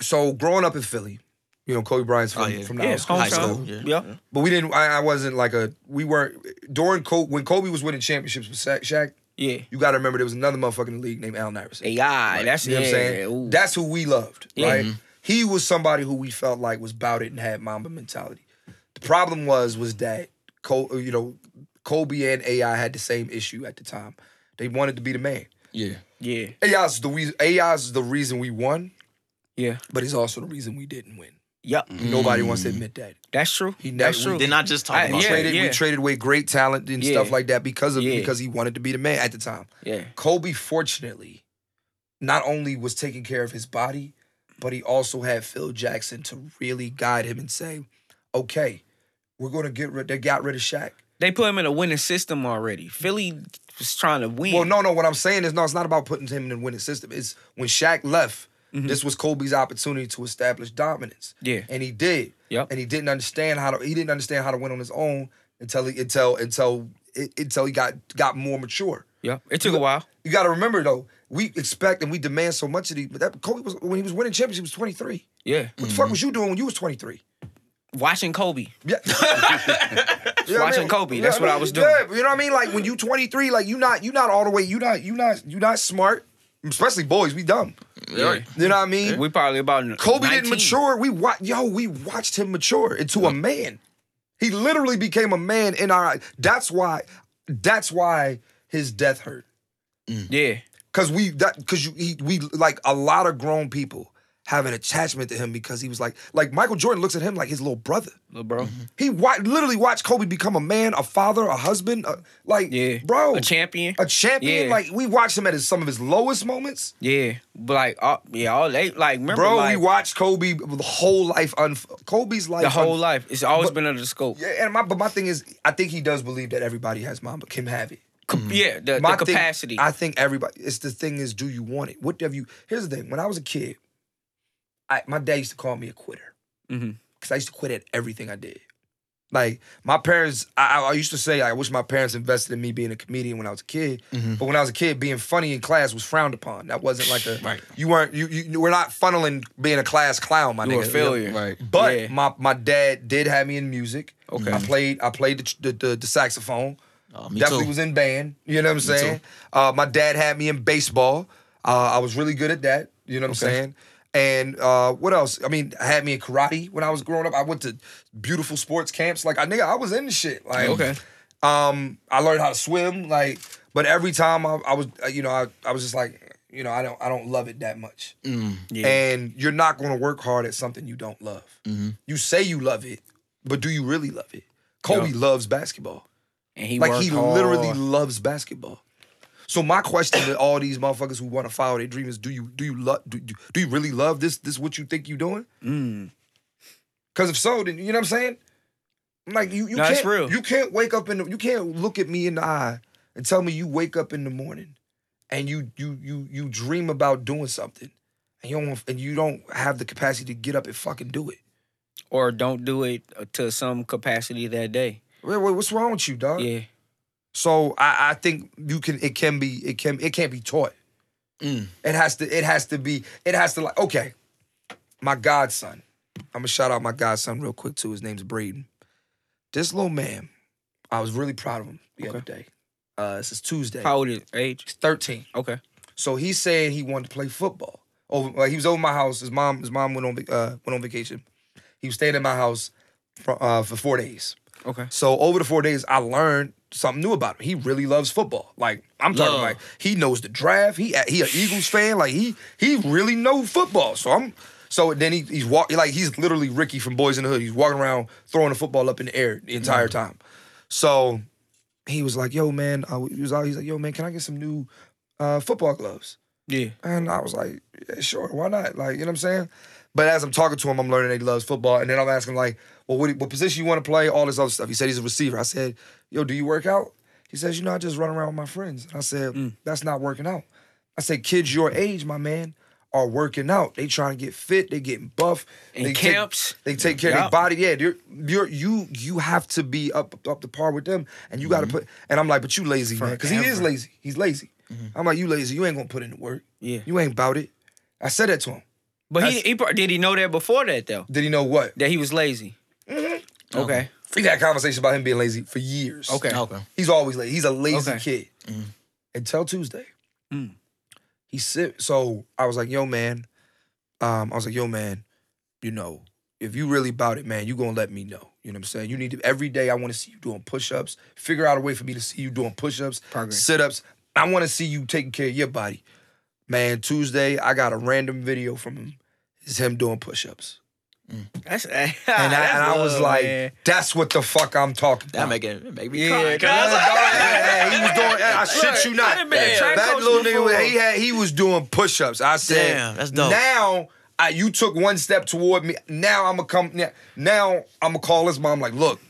So growing up in Philly, you know, Kobe Bryant's from, Oh, yeah. from the Yeah, house school. high hometown. school, yeah. Yeah. But we didn't. I, I wasn't like a. We weren't during Kobe when Kobe was winning championships with Shaq. Shaq Yeah. you got to remember there was another motherfucker in the league named Al Iverson. AI. That's You know what I'm saying? ooh. That's who we loved, Yeah. right? Mm-hmm. He was somebody who we felt like was about it and had Mamba mentality. The problem was was that Col- you know Kobe and AI had the same issue at the time. They wanted to be the man. Yeah. yeah. AI's the reason. AI's the reason we won, Yeah. but he's also the reason we didn't win. Yep. Nobody wants to admit that. That's true. He never- That's true. They're not just I- talking We about yeah, traded. yeah. We traded away great talent and Yeah. stuff like that because of Yeah. because he wanted to be the man at the time. Yeah. Kobe, fortunately, not only was taking care of his body, but he also had Phil Jackson to really guide him and say, "Okay, we're gonna get rid." They got rid of Shaq. They put him in a winning system already. Philly was trying to win. Well, no, no. What I'm saying is, no, it's not about putting him in a winning system. It's when Shaq left. This was Kobe's opportunity to establish dominance. Mm-hmm. Yeah. and he did. Yep. And he didn't understand how to. He didn't understand how to win on his own until he until until until he got got more mature. Yeah. It took a while. You got to remember though, we expect and we demand so much of these. But that Kobe was when he was winning championships, he was 23. Yeah. What the fuck was you doing when you was 23? Watching Kobe. (laughs) Yeah. (laughs) You know Watching Kobe, that's what I was doing. Yeah, you know what I mean? Like when you 23, like you not you not all the way, you not you not you not smart. Especially boys, we dumb. Yeah. You know what I mean? We probably about Kobe 19. didn't mature. We wa- yo, we watched him mature into a man. He literally became a man in our. That's why. That's why his death hurt. Yeah. Cause we that cause you he we like a lot of grown people have an attachment to him because he was like like Michael Jordan looks at him like his little brother. Little bro. Mm-hmm. He wa- literally watched Kobe become a man, a father, a husband, a, like Yeah. bro, A champion. a champion. Yeah. Like we watched him at his, some of his lowest moments. Yeah. But like, all, yeah, all they like remember Bro, like, we watched Kobe the whole life. Unf- Kobe's life. the whole unf- life. It's always But- been under the scope. Yeah, and my but my thing is, I think he does believe that everybody has mom, but can have it. Mm-hmm. Yeah, the, My the thing- capacity. I think everybody. It's the thing is, do you want it? What have you? Here's the thing. When I was a kid, I my dad used to call me a quitter Mhm. because I used to quit at everything I did. Like my parents, I, I used to say I wish my parents invested in me being a comedian when I was a kid. Mm-hmm. But when I was a kid, being funny in class was frowned upon. That wasn't like a Right. You weren't you you we're not funneling being a class clown, my You nigga. were a failure. Right. But Yeah. my my dad did have me in music. Okay. I played I played the the, the, the saxophone. Oh, me Definitely too. was in band. You know what I'm saying? Uh, my dad had me in baseball. Uh, I was really good at that. You know what I'm saying? And uh, what else? I mean, I had me in karate when I was growing up. I went to beautiful sports camps. Like I nigga, I was in the shit. Like Okay. Um, I learned how to swim. Like, but every time I, I was, uh, you know, I, I was just like, you know, I don't I don't love it that much. yeah. And you're not going to work hard at something you don't love. You say you love it, but do you really love it? Kobe Yup. loves basketball. and he like he hard. literally loves basketball. So my question to all these motherfuckers who want to follow their dream is: Do you do you love do, do, do you really love this this what you think you're doing? Mm. Because if so, then you know what I'm saying. I'm like you you No, can't you can't wake up in the, you can't look at me in the eye and tell me you wake up in the morning and you you you you dream about doing something and you don't and you don't have the capacity to get up and fucking do it. or don't do it to some capacity that day. Wait, wait, what's wrong with you, dog? Yeah. So I, I think you can it can be it can it can't be taught. Mm. It has to it has to be it has to like okay. My godson. I'm gonna shout out my godson real quick too. His name's Braden. This little man, I was really proud of him the other day. Uh this is Tuesday. How old is age? He's 13. Okay. So he's saying he wanted to play football. Over like he was over my house. His mom his mom went on uh, went on vacation. He was staying at my house for, uh, for four days. Okay. So over the four days, I learned something new about him. He really loves football. Like I'm talking Love. like he knows the draft. He he an Eagles fan. Like he he really know football. So I'm so then he, he's walking like he's literally Ricky from Boyz n the Hood. He's walking around throwing the football up in the air the entire time. So he was like, "Yo, man," he was out. He's like, "Yo, man, can I get some new uh, football gloves?" Yeah. And I was like, yeah, sure, why not? Like, you know what I'm saying? But as I'm talking to him, I'm learning that he loves football. And then I'm asking, like, well, what, what position you want to play? All this other stuff. He said he's a receiver. I said, yo, do you work out? He says, you know, I just run around with my friends. And I said, Mm. that's not working out. I said, kids your age, my man, are working out. They trying to get fit. They getting buff. In they take- camps. they take care of their body. Yeah, you're, you're you you have to be up up to par with them, and you got to put. And I'm like, but you lazy man, because he is lazy. He's lazy. I'm like, you lazy. You ain't gonna put in the work. Yeah. You ain't about it. I said that to him. But he, he did he know that before that though? Did he know what? That he was lazy. Mm-hmm. Okay. We had conversation about him being lazy for years. Okay. Okay. He's always lazy. He's a lazy Okay. kid. Until Tuesday. Mm. He sit. So I was like, yo, man. Um, I was like, yo, man, you know, if you really about it, man, you gonna let me know. You know what I'm saying? You need to every day I want to see you doing push-ups. Figure out a way for me to see you doing push-ups, Progress. sit-ups. I want to see you taking care of your body. Man, Tuesday, I got a random video from him. It's him doing push-ups. That's and (laughs) And, I, and I was like, that's what the fuck I'm talking about. That about. make it make me Yeah, cry. cuz. Yeah, dog, yeah, yeah, he was doing. I shit you not. done been That little nigga, before. he had, he was doing push-ups. I said, Damn, that's dope. Now, I, you took one step toward me. Now I'm gonna come. Now, now I'm gonna call his mom. Like, look,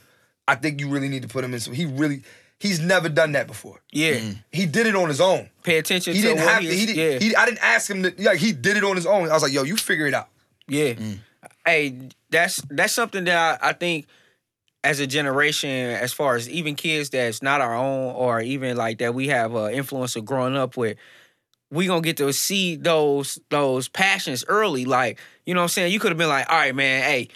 I think you really need to put him in. So he really, he's never done that before. yeah. Mm. He did it on his own. Pay attention He to didn't what have he to. is- He, did, yeah. he I didn't ask him to. Like, he did it on his own. I was like, yo, you figure it out. Yeah. Mm. Hey, that's that's something that I, I think as a generation, as far as even kids that's not our own or even like that we have uh, influence of growing up with, we gonna get to see those those passions early. Like, you know what I'm saying? You could have been like, all right, man, hey,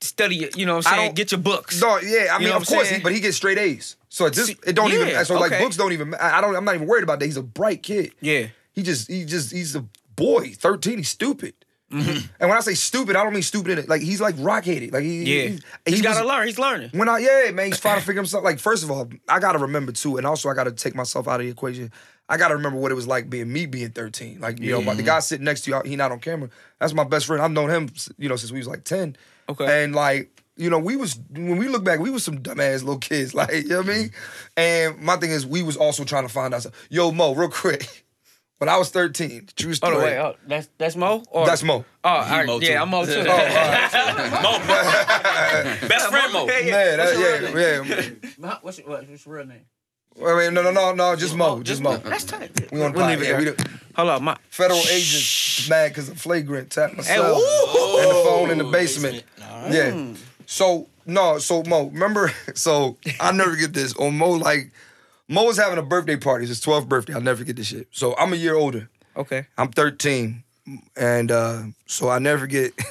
study, you know what I'm saying? Get your books. No, yeah, I You mean, know of course, he, but he gets straight A's. So it just it don't yeah, even. So like books don't even. I don't. I'm not even worried about that. He's a bright kid. Yeah. he just he just he's a boy, 13, he's stupid. (laughs) And when I say stupid, I don't mean stupid in it. Like he's like rock headed. Like he, Yeah. he, He's he got to was- learn. He's learning. when I yeah, man, he's trying to (laughs) figure himself. Like, first of all, I gotta remember too, and also I gotta take myself out of the equation. I gotta remember what it was like being me being 13. Like, you know, but the guy sitting next to you, he not on camera. That's my best friend. I've known him, you know, since we was like 10. Okay. And like, you know, we was when we look back, we was some dumbass little kids. (laughs) Like, you know what I mean? And my thing is, we was also trying to find ourselves. Yo, Mo, real quick. When I was 13, true Oh, story. no, wait. Oh, that's, that's Mo? Or, That's Mo. Oh, all right. Mo, too. yeah, I'm Mo too. (laughs) Oh, all right. Mo, (laughs) best friend Mo. Yeah, yeah. Man, What's that, your real yeah, name? yeah. What's your, what's your real name? I mean, no, no, no, no, just Mo, oh, just Mo. That's tight. We on We'll pod, leave it yeah, we there. the- Hold on, my. Federal agents mad because of flagrant tap myself ooh. and the phone in the basement. Yeah. So no, so Mo, remember? (laughs) So I never get this. On Mo, like Mo was having a birthday party. It's his 12th birthday. I'll never forget this shit. So I'm a year older. Okay. I'm 13, and uh, so I never get. (laughs)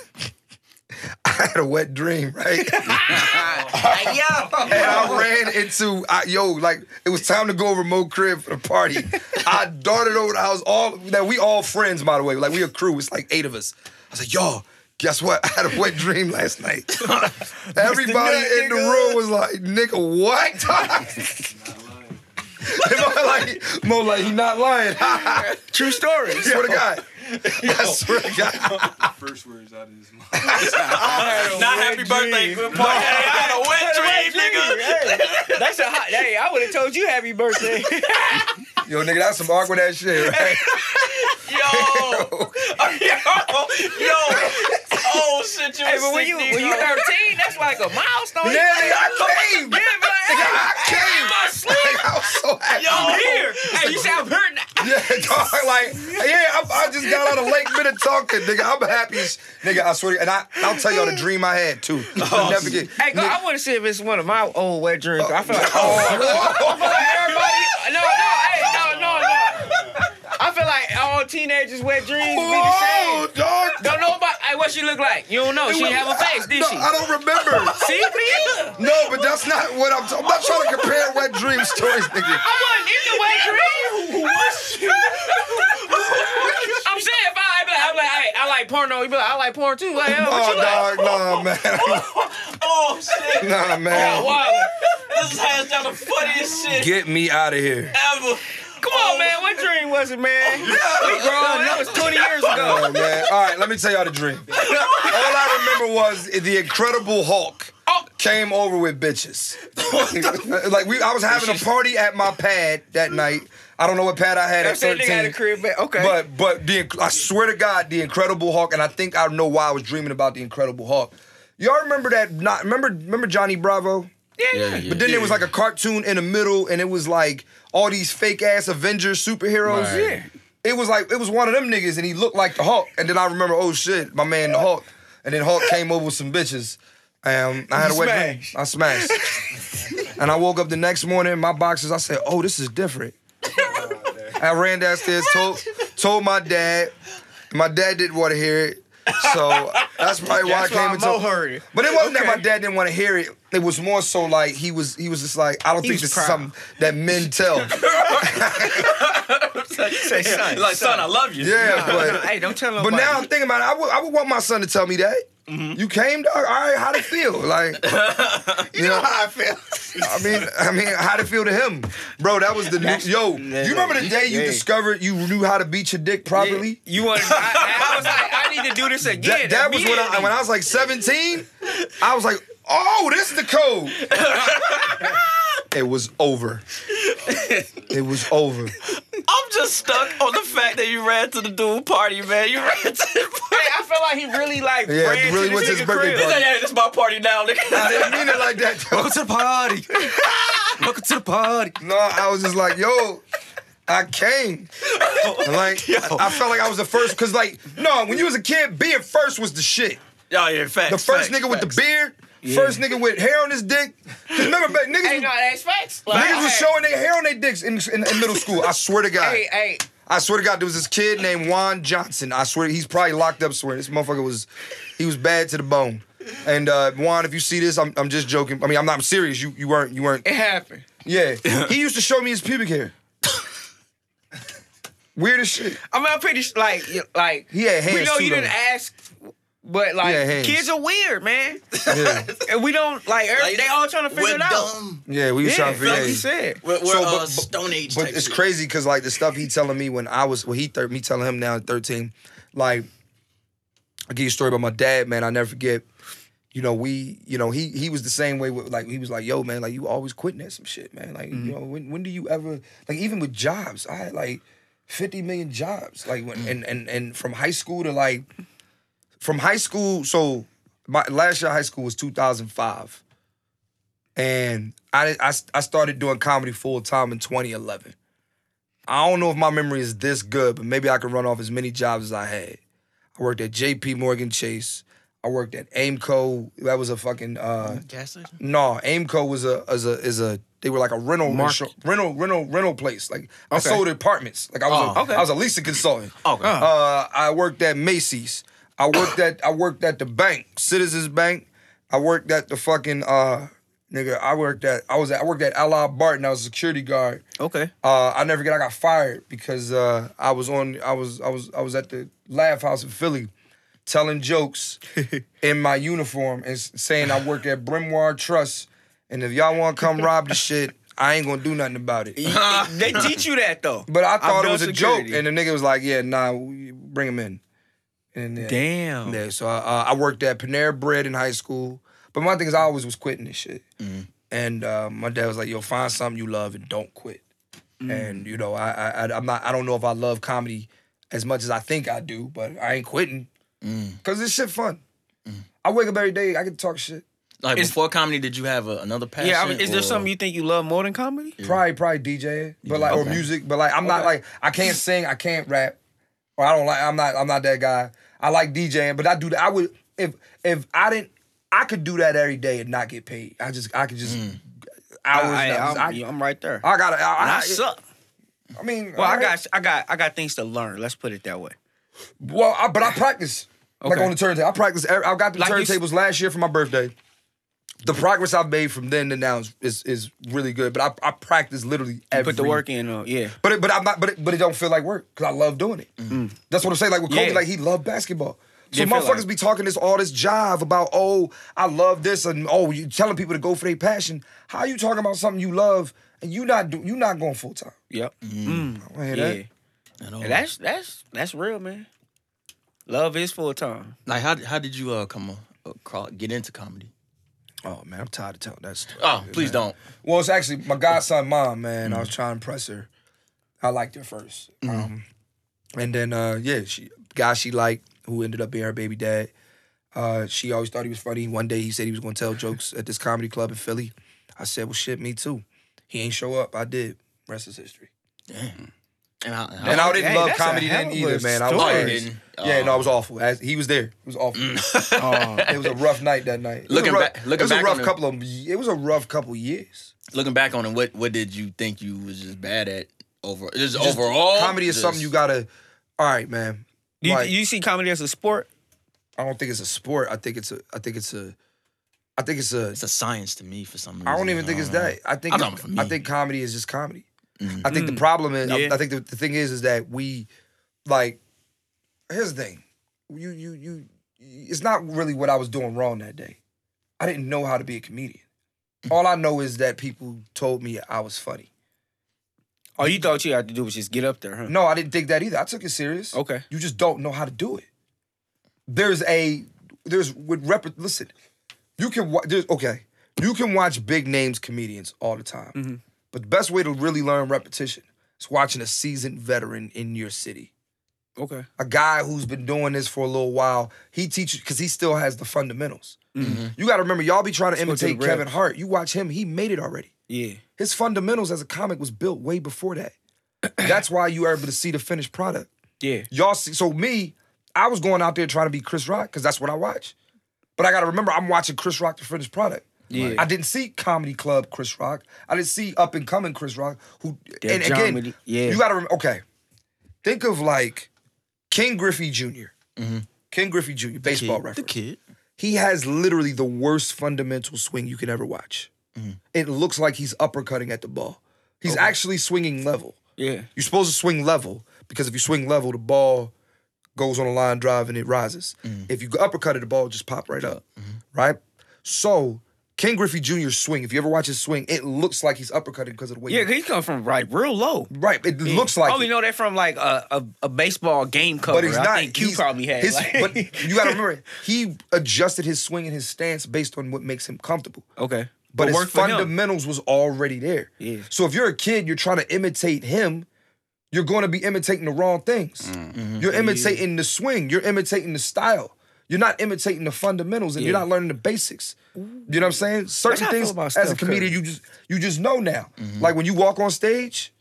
I had a wet dream, right? (laughs) and I ran into I, yo, like it was time to go over Mo crib for the party. I darted over the house. All that we all friends, by the way. Like we a crew. It's like eight of us. I was like, yo, guess what? I had a wet dream last night. (laughs) Everybody in the room was like, nigga, what? And Mo like, Mo like, he not lying. (laughs) True story. swear to God. (laughs) I swear to God. First words out of his mouth. (laughs) Not happy birthday, good party. Hey, I had a wet dream, nigga. Hey, that's a hot. Hey, I would have told you happy birthday. (laughs) Yo, nigga, that's some awkward ass shit, right? Yo, yo, yo. Oh shit, you. hey, a but when you nigga. when you 13, that's like a milestone. Yeah, nigga, I came. Yeah, be like, hey, I hey, came. my sleep. Like, I was so happy. Yo. I'm here. Hey, you say I'm hurting. Yeah, dog, like, yeah, I, I just got out of Lake Minute talking, nigga. I'm happy as, nigga, I swear to And I, I'll tell y'all the dream I had, too. I'll oh. never get. Hey, go, I want to see if it's one of my old wet dreams. I feel like, Oh, I feel like everybody. No, no, hey, no, no, no. I feel like all teenagers' wet dreams be the Whoa, same. dog. Don't know about hey, what she look like. You don't know. She didn't have a face, did no, she? I don't remember. See, me? No, but that's not what I'm. I'm not trying to compare wet dream stories, nigga. I wasn't in the wet dream. I'm saying if I, I be like, I'm like, hey, I like porno. You be like, I like porn too. Like, yo, what Oh, you like? dog, nah, (laughs) man. Oh shit. Nah, oh, man. Wow. This is hands down the funniest shit Get me out of here. ever. Come on, oh. man. What dream was it, man? (laughs) We grown. That was 20 years ago. Oh, man. All right, let me tell y'all the dream. All I remember was the Incredible Hulk oh. came over with bitches. (laughs) like we, I was having a party at my pad that night. I don't know what pad I had That at said nigga had a 13. crib back. Okay. But but the I swear to God, the Incredible Hulk, and I think I know why I was dreaming about the Incredible Hulk. Y'all remember that? Not remember remember Johnny Bravo? Yeah, yeah. But then there was like a cartoon in the middle, and it was like all these fake ass Avengers superheroes. Right. yeah. It was like it was one of them niggas, and he looked like the Hulk. And then I remember, oh shit, my man the Hulk. And then Hulk came over with some bitches. Um, I had a You wet dream. I smashed. (laughs) and I woke up the next morning, my boxes. I said, oh, this is different. I ran downstairs, told told my dad. My dad didn't want to hear it. So that's probably why That's I came why into Mo heard it. But it wasn't that my dad didn't want to hear it. It was more so like he was he was just like, I don't think this proud. is something that men tell. (laughs) Say son. Like son, I love you. yeah, but Hey, don't tell him. But now I'm thinking about it. I would, I would want my son to tell me that. Mm-hmm. You came, dog. All right, how'd it feel? Like, (laughs) you, know how I feel. I mean, I mean, how'd it feel to him, bro? That was the new. Yo, you remember the day you yeah. discovered you knew how to beat your dick properly? You want? I, I was like, I (laughs) need to do this again. That, that was when I when I was like 17. I was like, oh, this is the code. (laughs) it was over. It was over. I'm just stuck on the fact that you ran to the dude party, man. You ran to the Hey, I feel like he really like Yeah, ran it really to was this his nigga birthday crib. party. Yeah, this is my party now, nigga. I didn't mean it like that. though. Welcome to the party. (laughs) Welcome to the party. No, I was just like, yo, I came. And like, (laughs) I, I felt like I was the first, cause like, no, when you was a kid, being first was the shit. Yo, yeah, facts. The first facts, nigga with the beard, first nigga with hair on his dick. Cause remember, back, niggas, Hey, was- no, that's facts. Like, niggas was showing their hair on their dicks in, in, in middle school. I swear to God. Hey, hey, I swear to God, there was this kid named Juan Johnson. I swear he's probably locked up somewhere. This motherfucker was, he was bad to the bone. And uh, Juan, if you see this, I'm, I'm just joking. I mean, I'm not I'm serious. You you weren't you weren't it happened. Yeah. (laughs) he used to show me his pubic hair. (laughs) Weirdest shit. I mean, I'm pretty s- like like He had we know you didn't ask, but like had hands. kids are weird, man. Yeah, (laughs) and we don't like, every- Like, they all trying to figure we're it out. dumb. yeah we was Yeah, trying to figure like it you out. said. We're, we're So, uh, but- but- Stone Age. But type it's shit. crazy because like the stuff he telling me when I was when he thir- me telling him now at 13, like I'll give you a story about my dad, man. I never forget. You know, we, you know, he he was the same way with like he was like, yo, man, like you always quitting at some shit, man. Like, Mm-hmm. you know, when when do you ever like even with jobs, I had like 50 million jobs. Like Mm. when and and and from high school to like from high school, so my last year of high school was 2005. And I, I, I started doing comedy full time in 2011. I don't know if my memory is this good, but maybe I can run off as many jobs as I had. I worked at JP Morgan Chase. I worked at Aimco. That was a fucking uh Gas station? no, Aimco was a is a is a they were like a rental insur- rental rental rental place. Like I Okay. sold apartments. Like I was a, Oh, okay. I was a leasing consultant. Okay. Uh, I worked at Macy's. I worked at I worked at the bank, Citizens Bank. I worked at the fucking uh nigga. I worked at I was at, I worked at AlliedBarton. I was a security guard. Okay. Uh, I never forget I got fired because uh, I was on I was I was I was at the Laugh House in Philly telling jokes (laughs) in my uniform and saying I work at Bryn Mawr Trust and if y'all want to come rob the shit, I ain't gonna do nothing about it. (laughs) they teach you that though. But I thought it was a joke, and the nigga was like, "Yeah, nah, bring him in." And then, Damn. yeah, so I, uh, I worked at Panera Bread in high school. But my thing is, I always was quitting this shit. And uh, my dad was like, "Yo, find something you love and don't quit." And you know, I, I, I, I'm not. I don't know if I love comedy as much as I think I do, but I ain't quitting because this shit fun. I wake up every day. I can talk shit. Like Is- before comedy, did you have a, another passion? Yeah, I mean, is there or- something you think you love more than comedy? Probably, probably DJing, but like or music. But like, I'm not like I can't sing, I can't rap, or I don't like. I'm not. I'm not that guy. I like DJing, but I do that. I would if if I didn't. I could do that every day and not get paid. I just I could just mm. hours. I, hours. am I, I'm right there. I gotta. I, I I, suck. I mean, Well, I got, I got, I got things to learn. Let's put it that way. Well, I, but I practice Okay. like on the turntable. I practice. every- I got the Like turntables last year for my birthday. The progress I've made from then to now is is, is really good. But I, I practice literally every. Put the work in. Uh, yeah. But it, but I'm not. But it, but it don't feel like work because I love doing it. That's what I'm saying. Like with Kobe, Yeah. like he loved basketball. So Yeah, feel motherfuckers like- be talking this all this jive about oh I love this and oh you telling people to go for their passion. How you talking about something you love and you not do you not going full time? Yep. Mm. I wanna hear Yeah. that. I. And that's that's that's real, man. Love is full time. like how how did you uh come uh, across, get into comedy? Oh man, I'm tired of telling that story. Oh, please don't. Well, it's actually my godson mom, man. I was trying to impress her. I liked her 1st Um, and then uh, yeah, she guy she liked who ended up being her baby dad. Uh, she always thought he was funny. One day he said he was gonna tell jokes at this comedy club in Philly. I said, Well shit, me too. He ain't show up. I did. Rest is history. And I, And I didn't hey, love comedy then either, man. I was story. Oh, didn't? Yeah, no, Oh. it was awful. As, he was there. It was awful. Oh, (laughs) it was a rough night that night. It was a Looking rough- back- looking it was a rough on it- couple of. It was a rough couple years. looking back on it, what what did you think you was just bad at over just, Just- overall? comedy is Just- something you gotta. All right, man. do you, Like, you see comedy as a sport? I don't think it's a sport. I think it's a. I think it's a. I think it's a. It's a science to me for some reason. I don't even think it's don't know. that. I think. I'm talking for I think comedy is just comedy. Mhm. I think the problem is. I- Yeah. I, think the, the thing is, is that we, like, here's the thing. You you you. It's not really what I was doing wrong that day. I didn't know how to be a comedian. All I know is that people told me I was funny. Oh, you thought you had to do was just get up there, huh? No, I didn't think that either. I took it serious. Okay. You just don't know how to do it. There's a there's with rep. Listen, you can watch. okay. You can watch big names comedians all the time, Mm-hmm. But the best way to really learn repetition is watching a seasoned veteran in your city. Okay. A guy who's been doing this for a little while. He teaches because he still has the fundamentals. You got to remember, y'all be trying to Mm-hmm. go to imitate Kevin. Hart. You watch him; he made it already. Yeah. His fundamentals as a comic was built way before that. (clears throat) That's why you are able to see the finished product Yeah. y'all see so me i was going out there trying to be chris rock because that's what i watch but i gotta remember i'm watching chris rock the finished product Yeah. i didn't see comedy club chris rock. I didn't see up and coming chris rock who and again Medi- yeah. you gotta remember okay. Think of like Ken Griffey jr mm-hmm. Ken Griffey jr baseball Kid, the kid. he has literally the worst fundamental swing you can ever watch. Mm-hmm. It looks like he's uppercutting at the ball. He's actually swinging level. Yeah. you're supposed to swing level, because if you swing level, the ball goes on a line drive and it rises. Mm-hmm. If you uppercut it, the ball just pop right up, right? So Ken Griffey Jr.'s swing, if you ever watch his swing, it looks like he's uppercutting because of the way. Yeah, he, he come from like real low. right. It looks like I only it. know that from like a, a, a baseball game cover. But he's I not. think Q he's- probably had. His, like- but (laughs) you got to remember, he adjusted his swing and his stance based on what makes him comfortable. okay, But his worked for him. fundamentals was already there. Yeah. So if you're a kid, you're trying to imitate him, you're going to be imitating the wrong things. Mm-hmm. You're imitating the swing. You're imitating the style. You're not imitating the fundamentals, and you're not learning the basics. You know what I'm saying? Certain how I feel things about as a comedian, Curry. you just you just know now. Mm-hmm. Like when you walk on stage,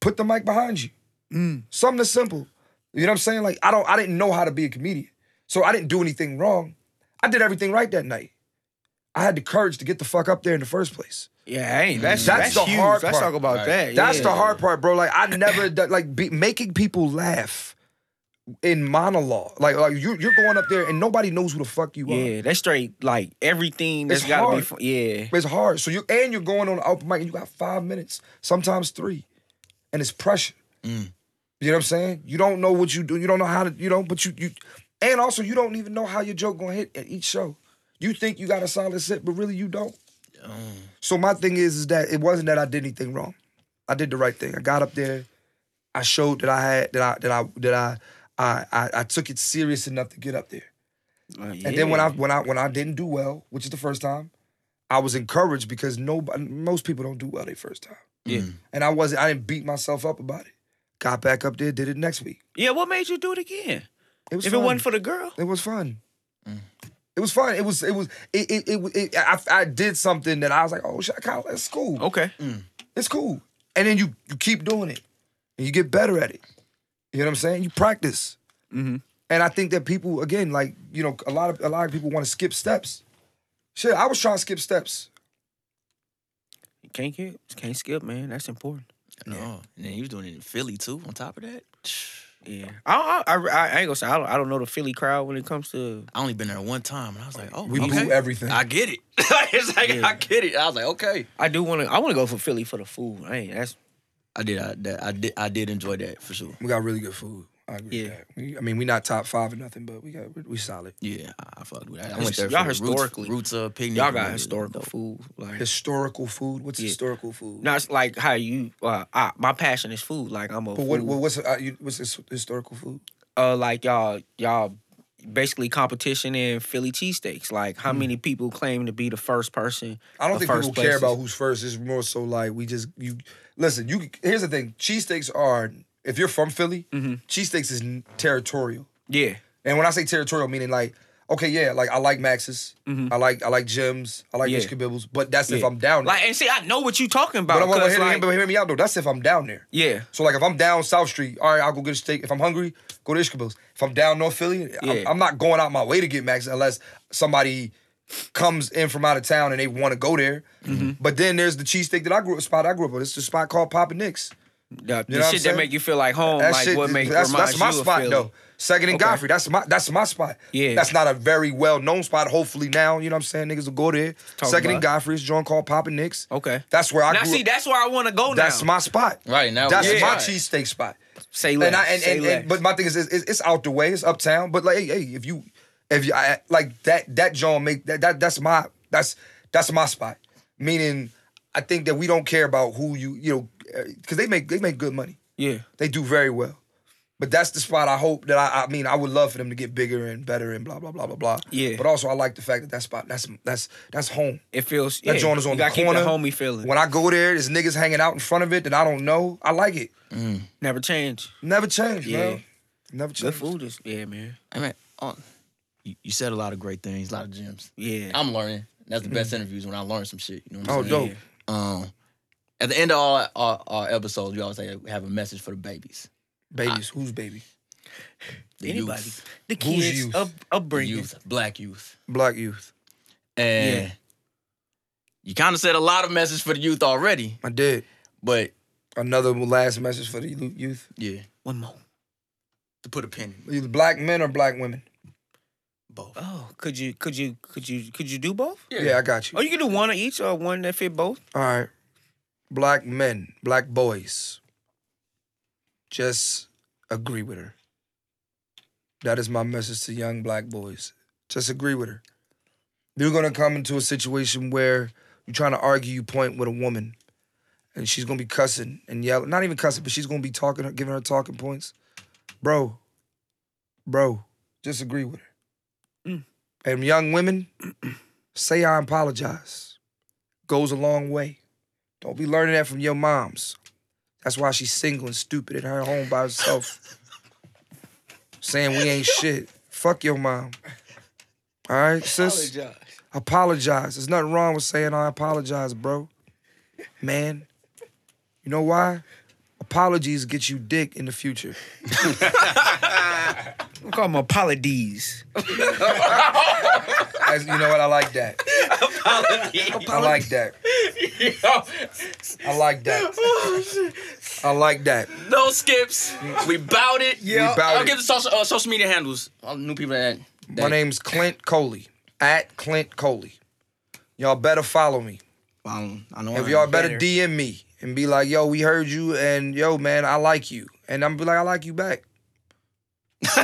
put the mic behind you. Mm. Something that's simple. You know what I'm saying? Like I don't I didn't know how to be a comedian. So I didn't do anything wrong. I did everything right that night. I had the courage to get the fuck up there in the first place. yeah, ain't that's That's that's, the huge. hard Let's part. talk about Right. that. That's yeah. the hard part, bro. Like I never (laughs) like be, making people laugh in monologue. Like like you you're going up there and nobody knows who the fuck you are. Yeah, that's straight. Like everything that's It's got to be. hard. Fun. Yeah, It's hard. So you and you're going on the open mic and you got five minutes, sometimes three, and it's pressure. Mm. You know what I'm saying? You don't know what you do. You don't know how to. You know, but you you, and also you don't even know how your joke gonna hit at each show. You think you got a solid set, but really you don't. So my thing is, is that it wasn't that I did anything wrong. I did the right thing. I got up there. I showed that I had that I that I that I I I, I took it serious enough to get up there. Uh, And then when I when I when I didn't do well, which is the first time, I was encouraged because nobody most people don't do well their first time. Yeah. And I wasn't I didn't beat myself up about it. Got back up there, did it next week. yeah, what made you do it again? It was If fun. it wasn't for the girl, it was fun. It was fun. It was it was it it, it, it I, I did something that I was like, oh shit, I kinda, that's cool. okay. It's cool. And then you you keep doing it. And you get better at it. You know what I'm saying? You practice. Mhm. And I think that people, again, like, you know, a lot of a lot of people want to skip steps. Shit, I was trying to skip steps. You can't get, can't skip, man. That's important. No, and then he was doing it in Philly too. On top of that, (sighs) Yeah, I, I, I, I ain't gonna say I don't, I don't know the Philly crowd when it comes to. I only been there one time, and I was like, oh, We okay. blew everything. I get it. (laughs) it's like I get it. I was like, okay. I do want to. I want to go for Philly for the food. I ain't. That's I did. I, that, I did. I did enjoy that for sure. we got really good food. I agree Yeah. with that. We, I mean, we not top five or nothing, but we got we, we solid. Yeah, I, I fucked with that. I Y'all went there y'all for historically- roots, roots of picnic. y'all got historical dope. food. Like Historical food. What's Yeah. historical food? no, it's like how you. Uh, I, my passion is food. Like I'm a. but what, food- what what's uh, you, what's this historical food? uh like y'all y'all basically competition in Philly cheesesteaks. Like how many people claim to be the first person? I don't think people care about who's first. It's more so like we just you listen. You here's the thing: cheesesteaks are if you're from Philly, Mm-hmm. cheesesteaks is territorial. Yeah, And when I say territorial, meaning like okay, yeah, like I like Max's, I like I like Jim's, I like Mm-hmm. Yeah. Ishkabibble's, but that's if. I'm down there. Like and see, I know what you're talking about. but 'cause, hear, like, but hear me out though. That's if I'm down there. yeah, So like if I'm down South Street, all right, I'll go get a steak. If I'm hungry, go to Ishkabibble's. If I'm down North Philly, I'm, I'm not going out my way to get Max unless somebody comes in from out of town and they want to go there. Mm-hmm. But then there's the cheesesteak that I grew up spot I grew up with. It's the spot called Papa Nick's. the, the You know what I'm shit that make you feel like home. That like shit, what make that's, that's my spot Philly. though. Second and Okay. Godfrey, that's my that's my spot. Yeah. That's not a very well known spot. Hopefully now, you know what I'm saying? Niggas will go there. Talk Second and about it. Godfrey is a joint called Papa Nick's. Okay. That's where I now grew see, up. that's where I want to go now. That's my spot. Right now, That's yeah. my Right. cheesesteak spot. say less. And I and, say and, less. and but my thing is, is, is it's out the way, it's uptown. But like, hey, hey, if you if you I, like that that John make that, that that's my that's that's my spot. Meaning, I think that we don't care about who you you know because they make they make good money. yeah, They do very well. But that's the spot I hope that I, I mean I would love for them to get bigger and better and blah blah blah blah blah. Yeah. But also I like the fact that that spot that's that's that's home. it feels. That yeah, joint is on you the gotta keep corner. the homie feeling. When I go there, there's niggas hanging out in front of it that I don't know. I like it. Never change. Never change, Yeah. man. Never change. Good food is yeah, man. I mean, on, you, you said a lot of great things, a lot of gems. Yeah. I'm learning. That's the best interviews when I learn some shit. You know what Oh, I'm saying? Oh, dope. Um, at the end of all our, our episodes, we always say we have a message for the babies. Babies, who's baby? The Anybody. youth, The Who's kids youth? up the upbringing. youth, black youth, Black youth. and Yeah. you kind of said a lot of message for the youth already. I did. But Another last message for the youth. yeah, One more. to put a pin in Either black men or black women. both. Oh, could you could you could you could you do both? Yeah, I got you. Oh, you can do one of each or one that fit both. All right. Black men, black boys. Just agree with her. That is my message to young black boys. Just agree with her. You're gonna come into a situation where you're trying to argue your point with a woman, and she's gonna be cussing and yelling. Not even cussing, but she's gonna be talking, giving her talking points. Bro, bro, just agree with her. Mm. And young women, (clears throat) say I apologize. Goes a long way. Don't be learning that from your moms. That's why she's single and stupid at her home by herself. Saying we ain't shit. Fuck your mom. All right, sis? Apologize. There's nothing wrong with saying I apologize, bro. Man. You know why? Apologies get you dick in the future. We call them apologies. As- you know what? I like that. I like that. I like that. I like that. No skips. We bout it. Yeah. We bout I'll it. give the social, uh, social media handles. All the new people that. My name's Clint Coley. At Clint Coley. Y'all better follow me. I, don't, I know. If y'all better better. DM me and be like, yo, we heard you and yo, man, I like you. And I'm be like, I like you back. (laughs)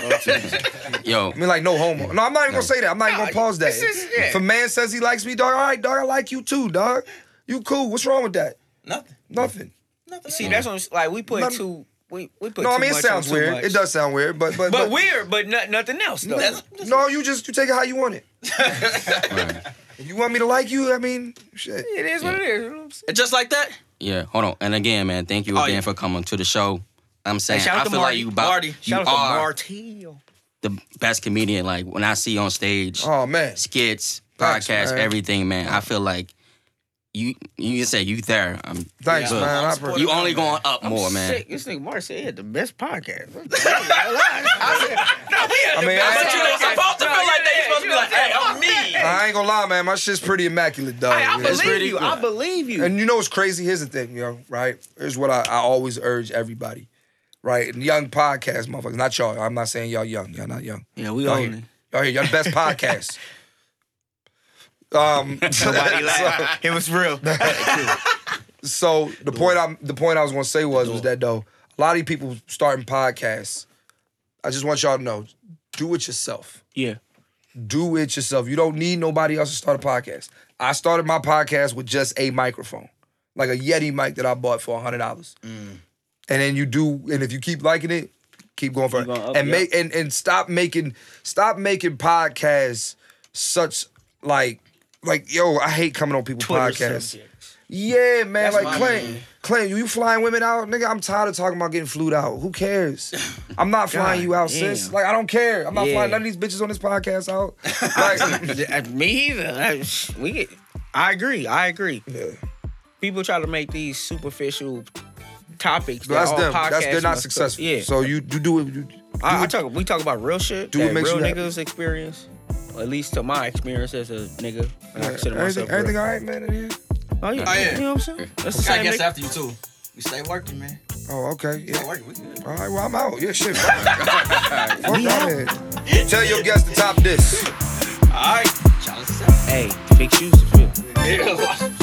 Yo, I mean, like, no homo. No, I'm not even gonna say that. I'm not even gonna pause that. yeah. If a man says he likes me, dog, all right, dog, I like you too, dog. You cool. What's wrong with that? Nothing. Nothing. Nothing. See, that's what I'm, like we put Nothing- too. We, we put No, I mean, it sounds weird. much. It does sound weird, but but, But weird, but not, nothing else though. No, you just you take it how you want it. (laughs) If you want me to like you, I mean, shit. it is what it is. You know what I'm saying? And just like that. Yeah, hold on. And again, man, thank you Oh, again yeah. for coming to the show. I'm saying, out I feel Marty. like you about Marty. you Shout out are Martino. the best comedian. Like when I see you on stage, Oh man. skits, Thanks, podcasts, everything, man. I feel like you you say you there. I'm, Thanks, Yeah. man. I I'm appreciate you only going up I'm more, man. sick. This nigga Mark said he had the best podcast. (laughs) I said, no, we had I the mean, best I- But you ain't supposed to No, feel like that. You're supposed to be like, hey, I'm me. I ain't gonna lie, man. My shit's pretty immaculate, dog. Hey, I Yeah. believe pretty you. cool. I believe you. And you know what's crazy? Here's the thing, yo, right? Here's what I, I always urge everybody, right? And young podcast motherfuckers, not y'all. I'm not saying y'all young. Y'all not young. yeah, we Y'all own here. it. Y'all here. Y'all the best (laughs) podcast. Um, (laughs) Nobody (laughs) laughed. It was real. (laughs) so the point I'm the point I was gonna say was was that though a lot of these people starting podcasts. I just want y'all to know, do it yourself. yeah. Do it yourself. You don't need nobody else to start a podcast. I started my podcast with just a microphone, like a Yeti mic that I bought for hundred dollars. Mm. And then you do, and if you keep liking it, keep going for it. going up, and yeah. make and and stop making stop making podcasts such like like yo. I hate coming on people's Twitter podcasts. subjects. Yeah, man. That's like man. Clint, you flying women out, nigga? I'm tired of talking about getting flued out. Who cares? (laughs) I'm not flying you out, damn. sis. Like I don't care. I'm not Yeah. flying none of these bitches on this podcast out. (laughs) Like, Me either. I- We get. I agree. I agree. yeah. People try to make these superficial topics. But that's them. That's they're not successful. Yeah. So you, you do it. You, do I, I talk. We talk about real shit. Do what that makes real you happy. niggas experience. Or at least to my experience as a nigga. And I consider everything, myself. everything real. all right, man. In here? Oh yeah. Oh, yeah. You know what I'm saying? That's the I guess nigga. after you too. We stay working, man. Oh, okay. Yeah. working. We good. All right. Well, I'm out. Yeah, shit. (laughs) Fuck Fuck out here. Tell your guest to top this. All right. Hey, big shoes to fill. polite